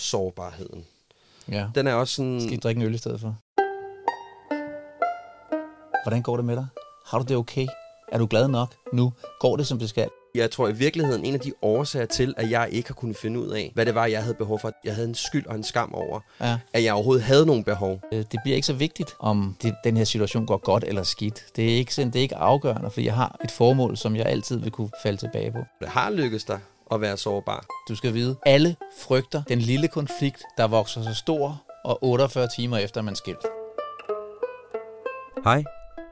Sårbarheden. Ja. Den er også sådan... Skal I drikke en øl i stedet for? Hvordan går det med dig? Har du det okay? Er du glad nok nu? Går det, som det skal? Jeg tror i virkeligheden, en af de årsager til, at jeg ikke har kunnet finde ud af, hvad det var, jeg havde behov for. Jeg havde en skyld og en skam over, Ja. at jeg overhovedet havde nogle behov. Øh, Det bliver ikke så vigtigt, om det, den her situation går godt eller skidt. Det er, ikke, det er ikke afgørende, fordi jeg har et formål, som jeg altid vil kunne falde tilbage på. Det har lykkes dig at være sårbar. Du skal vide, alle frygter den lille konflikt, der vokser sig stor og 48 timer efter man skilt. Hej,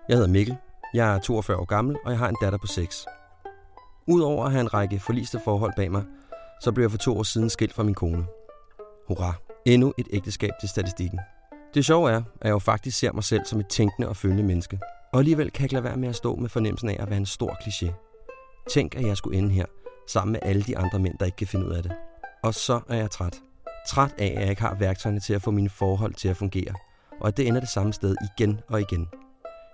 jeg hedder Mikkel. Jeg er 42 år gammel, og jeg har en datter på 6. Udover at have en række forliste forhold bag mig, så blev jeg for to år siden skilt fra min kone. Hurra, endnu et ægteskab til statistikken. Det sjove er, at jeg jo faktisk ser mig selv som et tænkende og følende menneske. Og alligevel kan jeg ikke lade være med at stå med fornemmelsen af at være en stor kliché. Tænk, at jeg skulle ende her, sammen med alle de andre mænd, der ikke kan finde ud af det. Og så er jeg træt. Træt af, at jeg ikke har værktøjerne til at få mine forhold til at fungere. Og at det ender det samme sted igen og igen.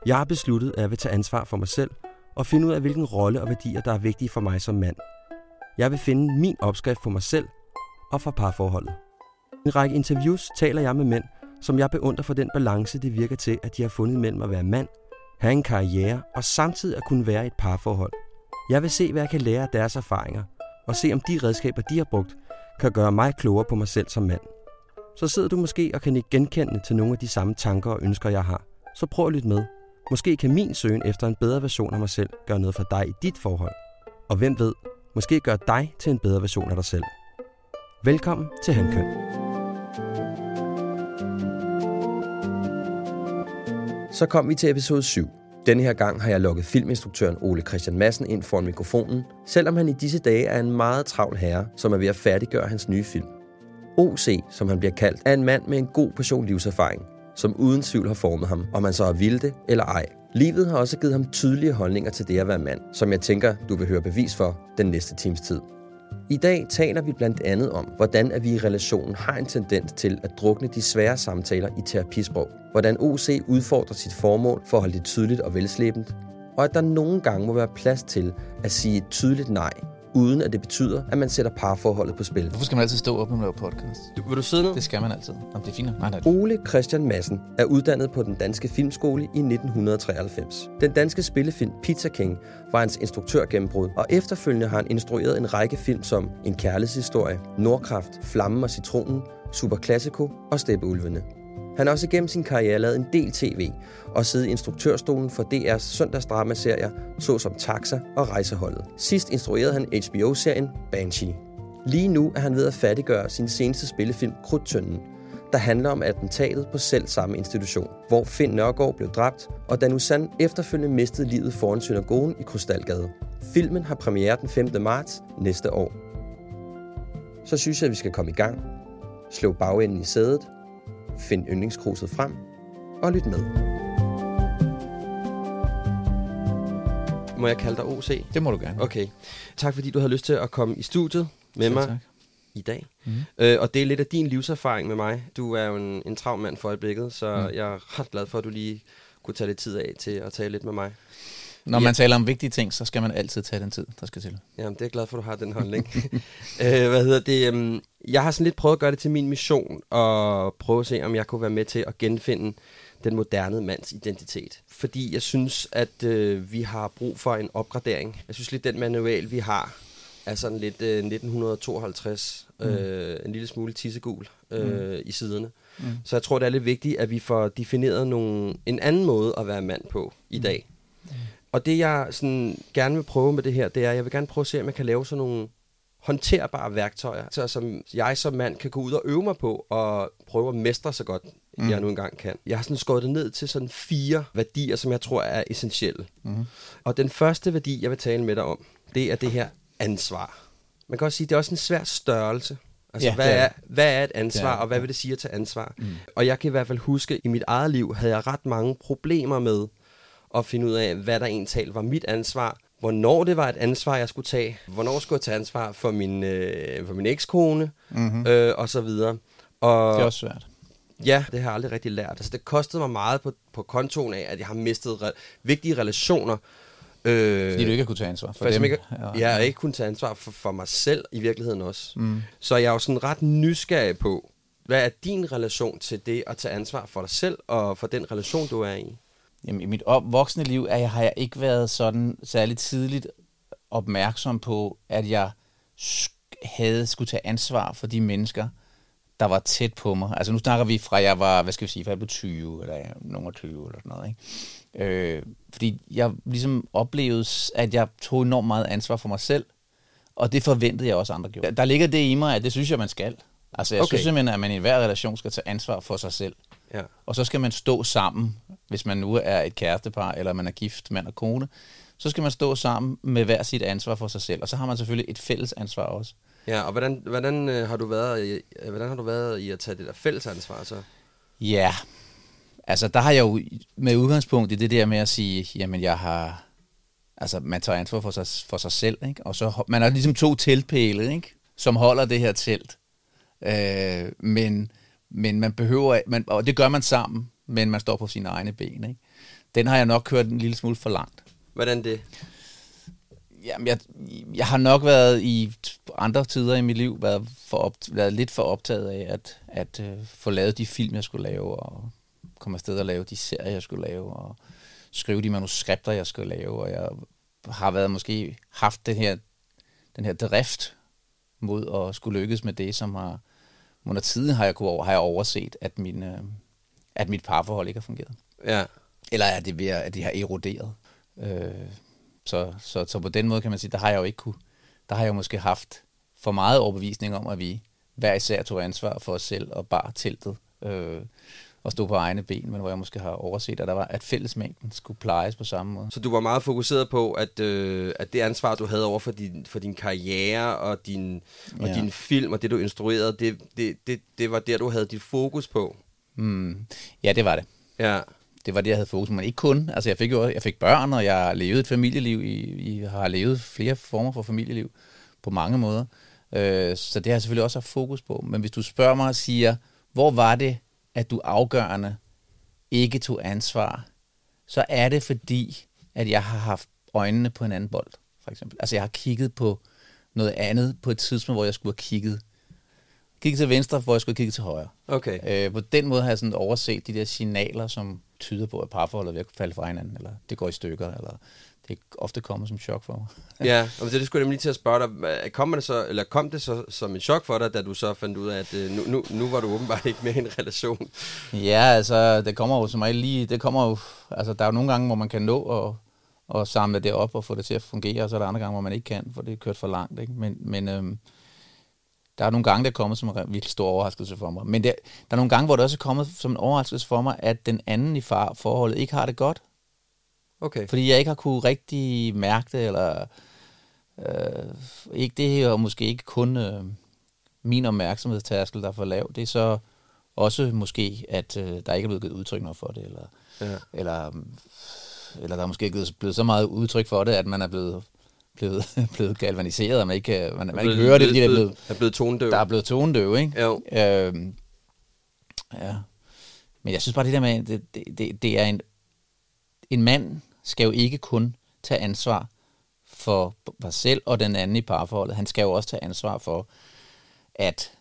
Jeg har besluttet, at jeg vil tage ansvar for mig selv og finde ud af, hvilken rolle og værdier, der er vigtige for mig som mand. Jeg vil finde min opskrift for mig selv og for parforholdet. I en række interviews taler jeg med mænd, som jeg beundrer for den balance, det virker til, at de har fundet mellem at være mand, have en karriere og samtidig at kunne være i et parforhold. Jeg vil se, hvad jeg kan lære af deres erfaringer, og se om de redskaber, de har brugt, kan gøre mig klogere på mig selv som mand. Så sidder du måske og kan ikke genkende til nogle af de samme tanker og ønsker, jeg har. Så prøv at lytte med. Måske kan min søgen efter en bedre version af mig selv gøre noget for dig i dit forhold. Og hvem ved, måske gør dig til en bedre version af dig selv. Velkommen til Handkøn. Så kom vi til episode 7. Denne her gang har jeg lukket filminstruktøren Ole Christian Madsen ind foran mikrofonen, selvom han i disse dage er en meget travl herre, som er ved at færdiggøre hans nye film. OC, som han bliver kaldt, er en mand med en god portion livserfaring, som uden tvivl har formet ham, om man så er vilde eller ej. Livet har også givet ham tydelige holdninger til det at være mand, som jeg tænker, du vil høre bevis for den næste times tid. I dag taler vi blandt andet om, hvordan at vi i relationen har en tendens til at drukne de svære samtaler i terapisprog. Hvordan OC udfordrer sit formål for at holde det tydeligt og velslæbent. Og at der nogle gange må være plads til at sige et tydeligt nej, uden at det betyder, at man sætter parforholdet på spil. Hvorfor skal man altid stå op, når man laver podcast? Du, vil du sidde ned? Det skal man altid. Jamen, det er fint. Nej, nej. Ole Christian Madsen er uddannet på den danske filmskole i 1993. Den danske spillefilm Pizza King var hans instruktørgennembrud, og efterfølgende har han instrueret en række film som En kærlighedshistorie, Nordkraft, Flammen og Citronen, Super Classico og Steppeulvene. Han har også gennem sin karriere lavet en del tv og siddet i instruktørstolen for DR's søndagsdramaserier, såsom Taxa og Rejseholdet. Sidst instruerede han HBO-serien Banshee. Lige nu er han ved at færdiggøre sin seneste spillefilm Krudtønden, der handler om attentatet på selv samme institution, hvor Finn Nørgaard blev dræbt, og Dan Usan efterfølgende mistede livet foran synagogen i Krystalgade. Filmen har premiere den 5. marts næste år. Så synes jeg, at vi skal komme i gang. Slå bagenden i sædet, find yndlingskruset frem og lyt med. Må jeg kalde dig OC? Det må du gerne. Okay. Tak fordi du havde lyst til at komme i studiet med Selv mig tak. i dag. Mhm. Øh, og det er lidt af din livserfaring med mig. Du er jo en, en travl mand for øjeblikket, så Mm. jeg er ret glad for, at du lige kunne tage lidt tid af til at tale lidt med mig. Når Ja. man taler om vigtige ting, så skal man altid tage den tid, der skal til. Jamen, det er jeg glad for, at du har den holdning. øh, hvad hedder det? Um, jeg har sådan lidt prøvet at gøre det til min mission, og prøve at se, om jeg kunne være med til at genfinde den moderne mands identitet. Fordi jeg synes, at øh, vi har brug for en opgradering. Jeg synes lidt, den manual, vi har, er sådan lidt øh, 1952, øh, en lille smule tissegul øh, i siderne. Mm. Så jeg tror, det er lidt vigtigt, at vi får defineret nogle, en anden måde at være mand på i dag. Og det, jeg sådan gerne vil prøve med det her, det er, at jeg vil gerne prøve at se, om jeg kan lave sådan nogle håndterbare værktøjer, så som jeg som mand kan gå ud og øve mig på og prøve at mestre så godt, mm. Jeg nu engang kan. Jeg har sådan skåret det ned til sådan fire værdier, som jeg tror er essentielle. Mm. Og den første værdi, jeg vil tale med dig om, det er det her ansvar. man kan også sige, det er også en svær størrelse. Altså, Ja, hvad, er hvad er et ansvar, er- og hvad vil det sige at tage ansvar? Mm. Og jeg kan i hvert fald huske, at i mit eget liv havde jeg ret mange problemer med at finde ud af, hvad der egentlig var mit ansvar, hvornår det var et ansvar, jeg skulle tage, hvornår skulle jeg tage ansvar for min, øh, for min ekskone, mm-hmm. øh, og så videre. Og Det er også svært. ja, det har jeg aldrig rigtig lært. Altså, det kostede mig meget på, på kontoen af, at jeg har mistet re- vigtige relationer. Øh, Fordi du ikke kunne tage ansvar for for dem. ikke, ja, jeg ikke kunne tage ansvar for, for mig selv i virkeligheden også. Mm. Så jeg er jo sådan ret nysgerrig på, hvad er din relation til det at tage ansvar for dig selv og for den relation, du er i? Jamen, i mit op- voksne liv er jeg, har jeg ikke været sådan særligt tidligt opmærksom på, at jeg havde skulle tage ansvar for de mennesker, der var tæt på mig. Altså nu snakker vi fra, jeg var, hvad skal vi sige, fra jeg blev 20, eller jeg, nogen 20, eller sådan noget. Ikke? Øh, fordi jeg ligesom oplevede, at jeg tog enormt meget ansvar for mig selv, og det forventede jeg også andre gjorde. Der ligger det i mig, at det synes jeg, man skal. Altså jeg. Okay. synes simpelthen, at man i hver relation skal tage ansvar for sig selv. Ja. Og så skal man stå sammen, hvis man nu er et kærestepar, eller man er gift mand og kone, så skal man stå sammen med hver sit ansvar for sig selv. Og så har man selvfølgelig et fælles ansvar også. Ja, og hvordan, hvordan, øh, har du været i, øh, hvordan har du været i at tage det der fælles ansvar så? Ja, altså der har jeg jo med udgangspunkt i det der med at sige, jamen jeg har, altså man tager ansvar for sig, for sig selv, ikke? og så man har ligesom to teltpæle, ikke? som holder det her telt. Øh, men, men man behøver, man, og det gør man sammen, men man står på sine egne ben. Ikke? Den har jeg nok kørt en lille smule for langt. Hvordan det? Jamen, jeg, jeg har nok været i andre tider i mit liv været, for op, været lidt for optaget af at, at uh, få lavet de film, jeg skulle lave, og komme afsted og lave de serier, jeg skulle lave, og skrive de manuskripter, jeg skulle lave, og jeg har været måske haft den her, den her drift mod at skulle lykkes med det, som har under tiden har jeg, kunne, har jeg overset, at, min, uh, at mit parforhold ikke har fungeret. Ja. Eller er det ved, at det har eroderet. Øh, så, så, så på den måde kan man sige, der har jeg jo ikke kunne, der har jeg jo måske haft for meget overbevisning om, at vi hver især tog ansvar for os selv og bar teltet øh, og stod på egne ben, men hvor jeg måske har overset, at der var, at fællesmængden skulle plejes på samme måde. Så du var meget fokuseret på, at, øh, at det ansvar, du havde over for din, for din karriere og din, og Ja. din film og det, du instruerede, det, det, det, det var der, du havde dit fokus på. Mm, ja, det var det. Ja. Det var det, jeg havde fokus på, men ikke kun. Altså, jeg fik jo jeg fik børn, og jeg levede et familieliv. I, jeg har levet flere former for familieliv på mange måder. Øh, så det har jeg selvfølgelig også haft fokus på. Men hvis du spørger mig og siger, hvor var det, at du afgørende ikke tog ansvar, så er det fordi, at jeg har haft øjnene på en anden bold, for eksempel. Altså, jeg har kigget på noget andet på et tidspunkt, hvor jeg skulle have kigget. Kigget til venstre, hvor jeg skulle have kigget til højre. Okay. Øh, på den måde har jeg sådan overset de der signaler, som tyder på, at parforholdet er ved at falde fra hinanden, eller det går i stykker, eller det er ofte kommet som chok for mig. Ja, og det skulle jeg nemlig til at spørge dig. Kom, det så, eller kom det så som et chok for dig, da du så fandt ud af, at øh, nu, nu, nu var du åbenbart ikke med i en relation? Ja, altså, det kommer jo som regel lige, det kommer jo, altså, der er jo nogle gange, hvor man kan nå at, at samle det op og få det til at fungere, og så er der andre gange, hvor man ikke kan, for det er kørt for langt, ikke? Men, men øhm, der er nogle gange, der er kommet som en virkelig stor overraskelse for mig. Men der, der er nogle gange, hvor det også er kommet som en overraskelse for mig, at den anden i far forholdet ikke har det godt, Okay. Fordi jeg ikke har kunne rigtig mærke det, eller øh, ikke det her, og måske ikke kun øh, min opmærksomhedstærskel, der er for lav. Det er så også måske, at øh, der ikke er blevet givet udtryk nok for det, eller, Ja. eller, eller der er måske ikke blevet så meget udtryk for det, at man er blevet, blevet, blevet galvaniseret, og man ikke, kan- man, man ikke hører det, fordi det er blevet, er blevet tonedøv. der er blevet tonedøv, ikke? Jo. Øhm, ja. Men jeg synes bare, det der med, det, det, det, det er en, en mand skal jo ikke kun tage ansvar for sig selv og den anden i parforholdet. Han skal jo også tage ansvar for, at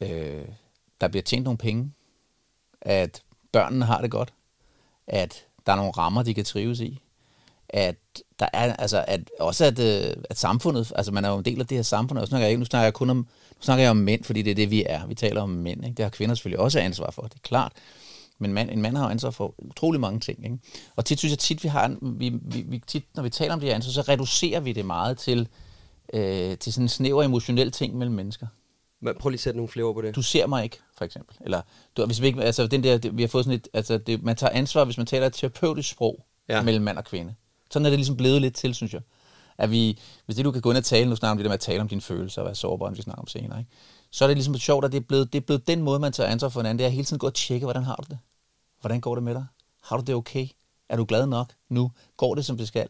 øh, der bliver tjent nogle penge, at børnene har det godt, at der er nogle rammer, de kan trives i, at der er, altså, at også at, øh, at samfundet, altså man er jo en del af det her samfund, og nu snakker jeg, ikke, nu snakker jeg kun om, nu snakker jeg om mænd, fordi det er det, vi er. Vi taler om mænd, ikke? Det har kvinder selvfølgelig også ansvar for, det er klart. Men mand, en mand har ansvar for utrolig mange ting. Ikke? Og tit synes jeg tit, vi har, vi, vi, vi, tit, når vi taler om det her ansvar, så reducerer vi det meget til, øh, til sådan en snæver emotionel ting mellem mennesker. Men Prøv lige at sætte nogle flere ord på det. Du ser mig ikke, for eksempel. Eller, du, hvis vi, ikke, altså, den der, det, vi har fået sådan et, altså, det, man tager ansvar, hvis man taler et terapeutisk sprog Ja. ja. mellem mand og kvinde. Sådan er det ligesom blevet lidt til, synes jeg. At vi, hvis det du kan gå ind og tale, nu snakker om det der med at tale om dine følelser og være sårbar, vi snakker om senere, ikke? så er det ligesom sjovt, at det er, blevet, det er blevet den måde, man tager ansvar for hinanden. Det er hele tiden gå og tjekke, hvordan har du det? Hvordan går det med dig? Har du det okay? Er du glad nok nu? Går det, som det skal?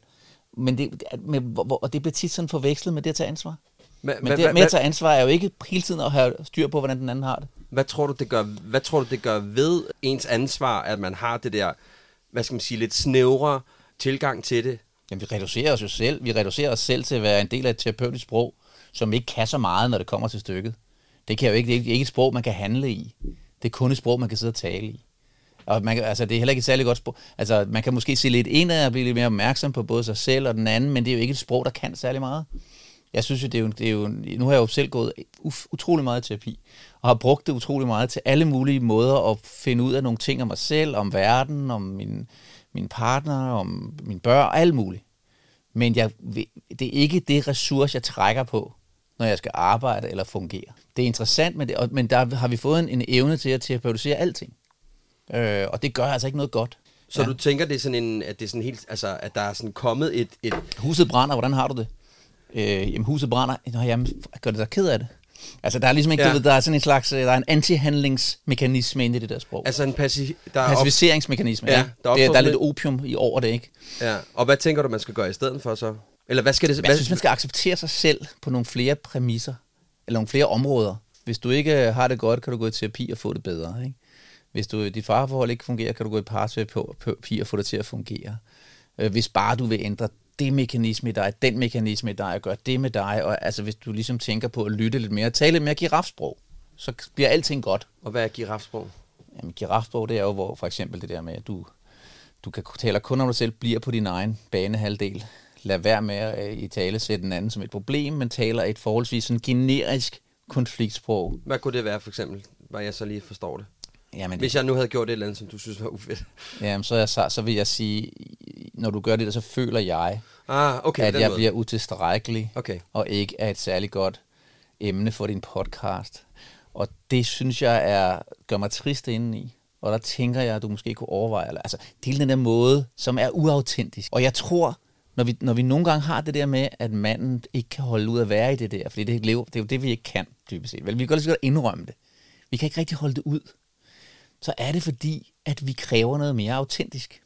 Men det, med, og det bliver tit sådan forvekslet med det at tage ansvar. Men, men det med at tage ansvar er jo ikke hele tiden at have styr på, hvordan den anden har det. Hvad tror du, det gør, hvad tror du, det gør ved ens ansvar, at man har det der, hvad skal man sige, lidt snævre tilgang til det? Jamen, vi reducerer os jo selv. Vi reducerer os selv til at være en del af et terapeutisk sprog, som ikke kan så meget, når det kommer til stykket. Det, kan jo ikke, det er ikke et sprog, man kan handle i. Det er kun et sprog, man kan sidde og tale i. Og man, altså, det er heller ikke et særlig godt sprog. Altså, man kan måske se lidt indad og blive lidt mere opmærksom på både sig selv og den anden, men det er jo ikke et sprog, der kan særlig meget. Jeg synes jo, det er jo, det er jo nu har jeg jo selv gået utrolig meget i terapi, og har brugt det utrolig meget til alle mulige måder at finde ud af nogle ting om mig selv, om verden, om min, min partner, om mine børn, alt muligt. Men jeg, det er ikke det ressource, jeg trækker på, når jeg skal arbejde eller fungere. Det er interessant, men, det, men der har vi fået en, en evne til at terapeutisere alting. Øh, og det gør altså ikke noget godt. Så ja. du tænker, det er sådan en, at det er sådan helt, altså, at der er sådan kommet et, et... Huset brænder, hvordan har du det? Øh, jamen, huset brænder, Nå, jamen, gør det dig ked af det? Altså, der er ligesom ikke, ja. du ved, der er sådan en slags, øh, der er en antihandlingsmekanisme inde i det der sprog. Altså en passi- der er Pacificeringsmekanisme, ja. Der er, det, der er lidt opium i over det, ikke? Ja, og hvad tænker du, man skal gøre i stedet for så? Eller hvad skal det... Jeg synes, man skal acceptere sig selv på nogle flere præmisser, eller nogle flere områder. Hvis du ikke har det godt, kan du gå i terapi og få det bedre, ikke? Hvis du, dit farforhold ikke fungerer, kan du gå i parterapi og få det til at fungere. Øh, hvis bare du vil ændre det mekanisme i dig, den mekanisme i dig, og gøre det med dig, og altså hvis du ligesom tænker på at lytte lidt mere, tale lidt mere girafsprog, så bliver alting godt. Og hvad er girafsprog? Jamen girafsprog, det er jo hvor for eksempel det der med, at du, du kan tale kun om dig selv, bliver på din egen banehalvdel. Lad være med at øh, i tale sætte den anden som et problem, men taler et forholdsvis sådan generisk konfliktsprog. Hvad kunne det være for eksempel, hvor jeg så lige forstår det? Jamen, Hvis jeg nu havde gjort et eller andet, som du synes var ufedt. Jamen, så, jeg, så, så vil jeg sige, når du gør det så føler jeg, ah, okay, at jeg måde. bliver utilstrækkelig, okay. og ikke er et særligt godt emne for din podcast. Og det synes jeg er gør mig trist indeni. Og der tænker jeg, at du måske kunne overveje, altså til den der måde, som er uautentisk. Og jeg tror, når vi, når vi nogle gange har det der med, at manden ikke kan holde ud at være i det der, fordi det, det er jo det, vi ikke kan, dybest set. Vel, vi kan godt lige indrømme det. Vi kan ikke rigtig holde det ud så er det fordi, at vi kræver noget mere autentisk.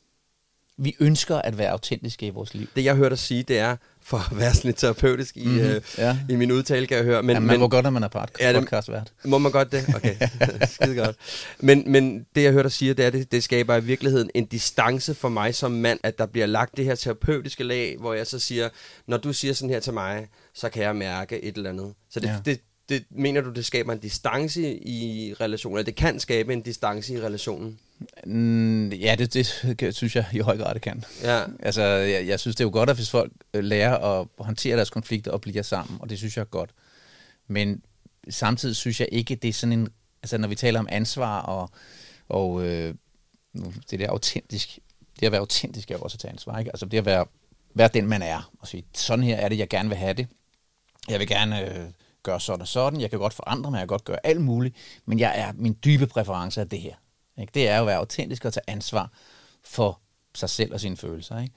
Vi ønsker at være autentiske i vores liv. Det jeg hørte dig sige, det er, for at være sådan lidt terapeutisk i, mm-hmm. øh, ja. i min udtale, kan jeg høre. Men, ja, man men, må godt, når man er podcast, ja, podcastvært. Må man godt det? Okay, skide godt. Men, men det jeg hørte dig sige, det er, det, det skaber i virkeligheden en distance for mig som mand, at der bliver lagt det her terapeutiske lag, hvor jeg så siger, når du siger sådan her til mig, så kan jeg mærke et eller andet. Så det, ja. det, det, mener du, det skaber en distance i relationen, eller det kan skabe en distance i relationen? Mm, ja, det, det synes jeg i høj grad, det kan. Ja. Altså, jeg, jeg synes, det er jo godt, at hvis folk øh, lærer at håndtere deres konflikter og bliver sammen, og det synes jeg er godt. Men samtidig synes jeg ikke, det er sådan en... Altså, når vi taler om ansvar og, og øh, det der autentisk, det at være autentisk er jo også at tage ansvar, ikke? Altså, det at være, være den, man er, og sige, sådan her er det, jeg gerne vil have det. Jeg vil gerne... Øh, gøre sådan og sådan, jeg kan godt forandre mig, jeg kan godt gøre alt muligt, men jeg er, min dybe præference er det her. Ikke? Det er jo at være autentisk og tage ansvar for sig selv og sine følelser. Ikke?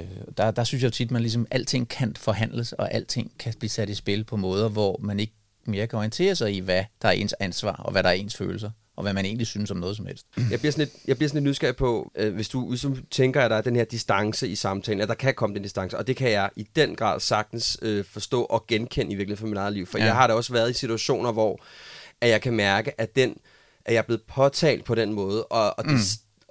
Øh, der, der synes jeg tit, at man ligesom, alting kan forhandles, og alting kan blive sat i spil på måder, hvor man ikke mere kan orientere sig i, hvad der er ens ansvar, og hvad der er ens følelser og hvad man egentlig synes om noget som helst. Jeg bliver sådan lidt, jeg bliver sådan lidt nysgerrig på, øh, hvis, du, du tænker, at der er den her distance i samtalen, at der kan komme den distance, og det kan jeg i den grad sagtens øh, forstå og genkende i virkeligheden for mit eget liv. For ja. jeg har da også været i situationer, hvor at jeg kan mærke, at, den, at jeg er blevet påtalt på den måde, og, og det, mm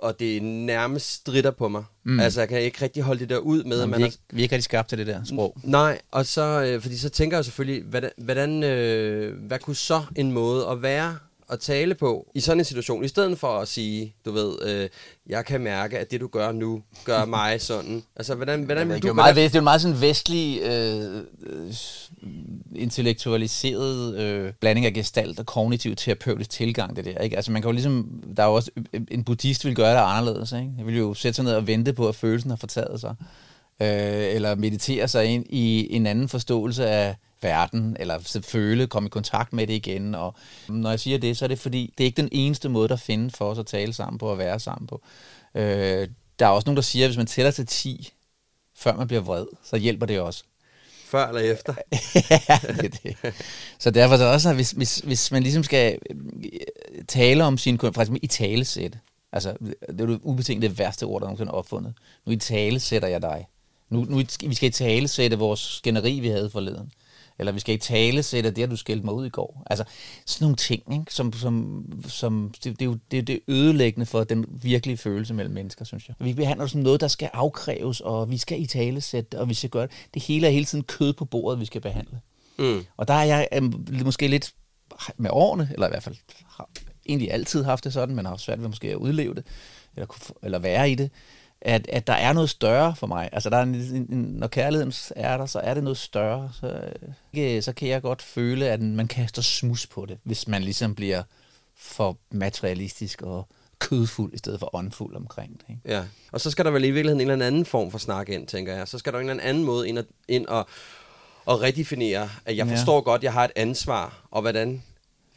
og det nærmest strider på mig. Mm. Altså, jeg kan ikke rigtig holde det der ud med. Jamen, at man vi, er ikke, vi er ikke rigtig skabt til det der sprog. Nej, og så, øh, fordi så tænker jeg selvfølgelig, hvordan, hvordan øh, hvad kunne så en måde at være at tale på i sådan en situation, i stedet for at sige, du ved, øh, jeg kan mærke, at det du gør nu, gør mig sådan. Altså, hvordan, hvordan ja, det, er du... Meget, det er jo meget sådan vestlig, øh, øh, intellektualiseret øh, blanding af gestalt og kognitiv terapeutisk tilgang, det der, ikke? Altså, man kan jo ligesom, der er jo også, en buddhist vil gøre det anderledes, ikke? Jeg vil jo sætte sig ned og vente på, at følelsen har fortaget sig. Øh, eller meditere sig ind i en anden forståelse af verden, eller føle, komme i kontakt med det igen. Og når jeg siger det, så er det fordi, det er ikke den eneste måde, der findes for os at tale sammen på og være sammen på. Øh, der er også nogen, der siger, at hvis man tæller til 10, før man bliver vred, så hjælper det også. Før eller efter? ja, det er det. Så derfor så også, hvis, hvis, hvis man ligesom skal øh, tale om sin kunde, faktisk i talesæt, altså det er jo ubetinget det værste ord, der nogensinde er opfundet. Nu i tale sætter jeg dig. Nu, nu vi skal i tale sætte vores skænderi, vi havde forleden eller vi skal i tale sætte det, du skældte mig ud i går. Altså, sådan nogle ting, ikke? Som, som, som det, det, er jo det, det er ødelæggende for den virkelige følelse mellem mennesker, synes jeg. Vi behandler det som noget, der skal afkræves, og vi skal i tale sætte og vi skal gøre det. Det hele er hele tiden kød på bordet, vi skal behandle. Mm. Og der er jeg um, måske lidt med årene, eller i hvert fald har egentlig altid haft det sådan, men har svært ved måske at udleve det, eller, eller være i det at, at der er noget større for mig. Altså, der er en, en, når kærligheden er der, så er det noget større. Så, ikke, så kan jeg godt føle, at man kaster smus på det, hvis man ligesom bliver for materialistisk og kødfuld i stedet for åndfuld omkring det. Ikke? Ja, og så skal der vel i virkeligheden en eller anden form for snak ind, tænker jeg. Så skal der en eller anden måde ind og, ind og, og redefinere, at jeg forstår ja. godt, jeg har et ansvar, og hvordan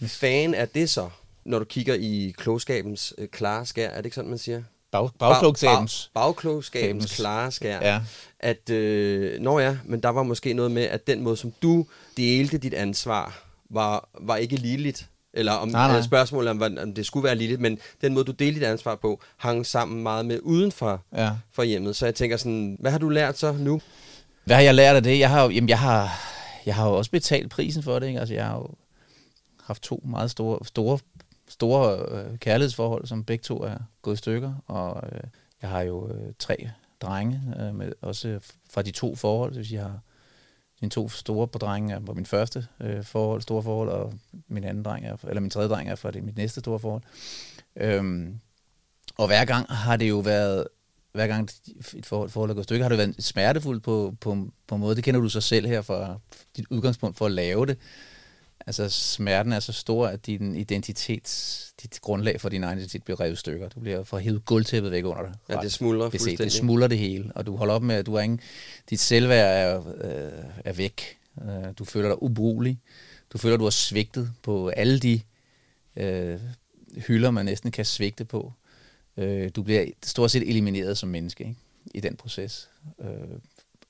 fan er det så, når du kigger i klogskabens øh, klare skær? Er det ikke sådan, man siger? Bag, bagklogskabens. Bag, bagklogskabens klare skær. Ja. At, øh, nå ja, men der var måske noget med, at den måde, som du delte dit ansvar, var, var ikke ligeligt. Eller om nej, nej. spørgsmålet om, om det skulle være ligeligt, men den måde, du delte dit ansvar på, hang sammen meget med uden for, ja. for hjemmet. Så jeg tænker sådan, hvad har du lært så nu? Hvad har jeg lært af det? Jeg har jamen jeg har, jeg har jo også betalt prisen for det. Ikke? Altså, jeg har jo haft to meget store, store store øh, kærlighedsforhold, som begge to er gået i stykker, og øh, jeg har jo øh, tre drenge, øh, med, også fra de to forhold, hvis jeg har mine to store på drenge er på min første øh, forhold, store forhold, og min anden dreng er, eller min tredje dreng er fra det mit næste store forhold. Øhm, og hver gang har det jo været, hver gang et forhold, forhold er gået stykke, har det været smertefuldt på, på, på en måde. Det kender du så selv her fra dit udgangspunkt for at lave det altså smerten er så stor, at din identitet, dit grundlag for din egen identitet bliver revet stykker. Du bliver for hævet gulvtæppet væk under dig. Ja, det smuldrer fuldstændig. Det smuldrer det hele, og du holder op med, at du er ingen, dit selvværd er, øh, er væk. Øh, du føler dig ubrugelig. Du føler, at du har svigtet på alle de øh, hylder, man næsten kan svigte på. Øh, du bliver stort set elimineret som menneske ikke? i den proces. Øh,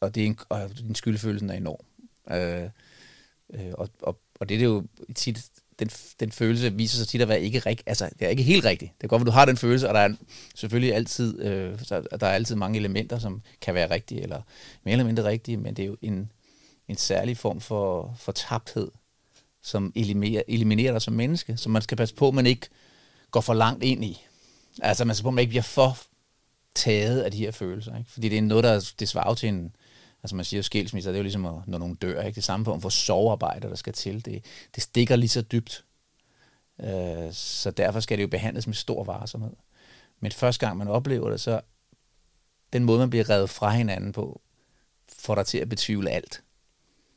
og, det er en, og din skyldfølelse er enorm. Øh, øh, og, og og det er det jo tit, den, den følelse viser sig tit at være ikke rigtig, Altså, det er ikke helt rigtigt. Det er godt, at du har den følelse, og der er selvfølgelig altid, øh, der er altid mange elementer, som kan være rigtige, eller mere eller mindre rigtige, men det er jo en, en særlig form for, for tabthed, som eliminerer, eliminerer dig som menneske, som man skal passe på, at man ikke går for langt ind i. Altså, man skal på, at man ikke bliver for taget af de her følelser. Ikke? Fordi det er noget, der det svarer til en, Altså man siger jo skilsmisser, det er jo ligesom, når nogen dør, ikke? Det samme form for sovearbejde, der skal til. Det, det stikker lige så dybt. Øh, så derfor skal det jo behandles med stor varsomhed. Men første gang man oplever det, så den måde, man bliver revet fra hinanden på, får dig til at betvivle alt.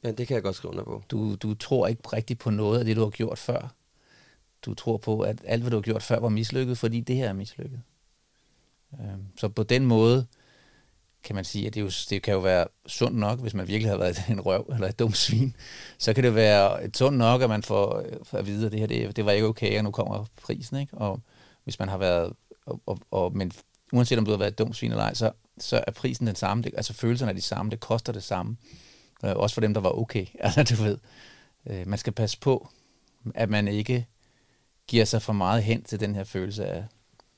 Ja, det kan jeg godt skrive under på. Du, du tror ikke rigtigt på noget af det, du har gjort før. Du tror på, at alt, hvad du har gjort før, var mislykket, fordi det her er mislykket. Øh, så på den måde kan man sige, at det, jo, det kan jo være sundt nok, hvis man virkelig har været en røv eller et dumt svin, så kan det være et sundt nok, at man får, får at vide, at det her det, det var ikke okay, og nu kommer prisen. Ikke? Og hvis man har været, og, og, og, men uanset om du har været et dumt svin eller ej, så, så er prisen den samme. Det, altså følelserne er de samme, det koster det samme. Øh, også for dem, der var okay. Altså, du ved, øh, man skal passe på, at man ikke giver sig for meget hen til den her følelse af